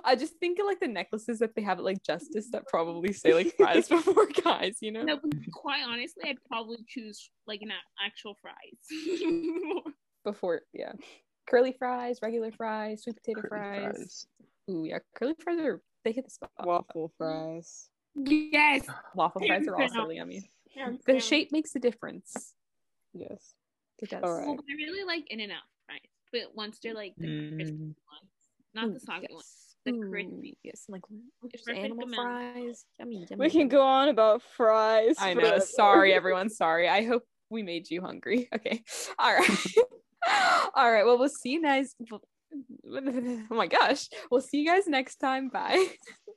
I just think of like the necklaces that they have at like Justice that probably say like fries [laughs] before guys, you know? No, but quite honestly, I'd probably choose like an actual fries. Before, yeah. Curly fries, regular fries, sweet potato Curly fries. fries. Ooh, yeah. Curly fries are, they hit the spot. Waffle fries. yes. Waffle fries are also really yummy. The shape makes a difference. Yes. It does. All right. Well, I really like In-N-Out fries, but once they're like the crispy Mm. ones, not the Ooh, soggy ones. yes. the Ooh, crispy. Yes, like animal amount. fries. Yummy, yummy. We can go on about fries. I know. Sorry, [laughs] everyone. Sorry. I hope we made you hungry. [laughs] Okay. All right. [laughs] All right. Well, we'll see you guys. [laughs] Oh my gosh. We'll see you guys next time. Bye. [laughs]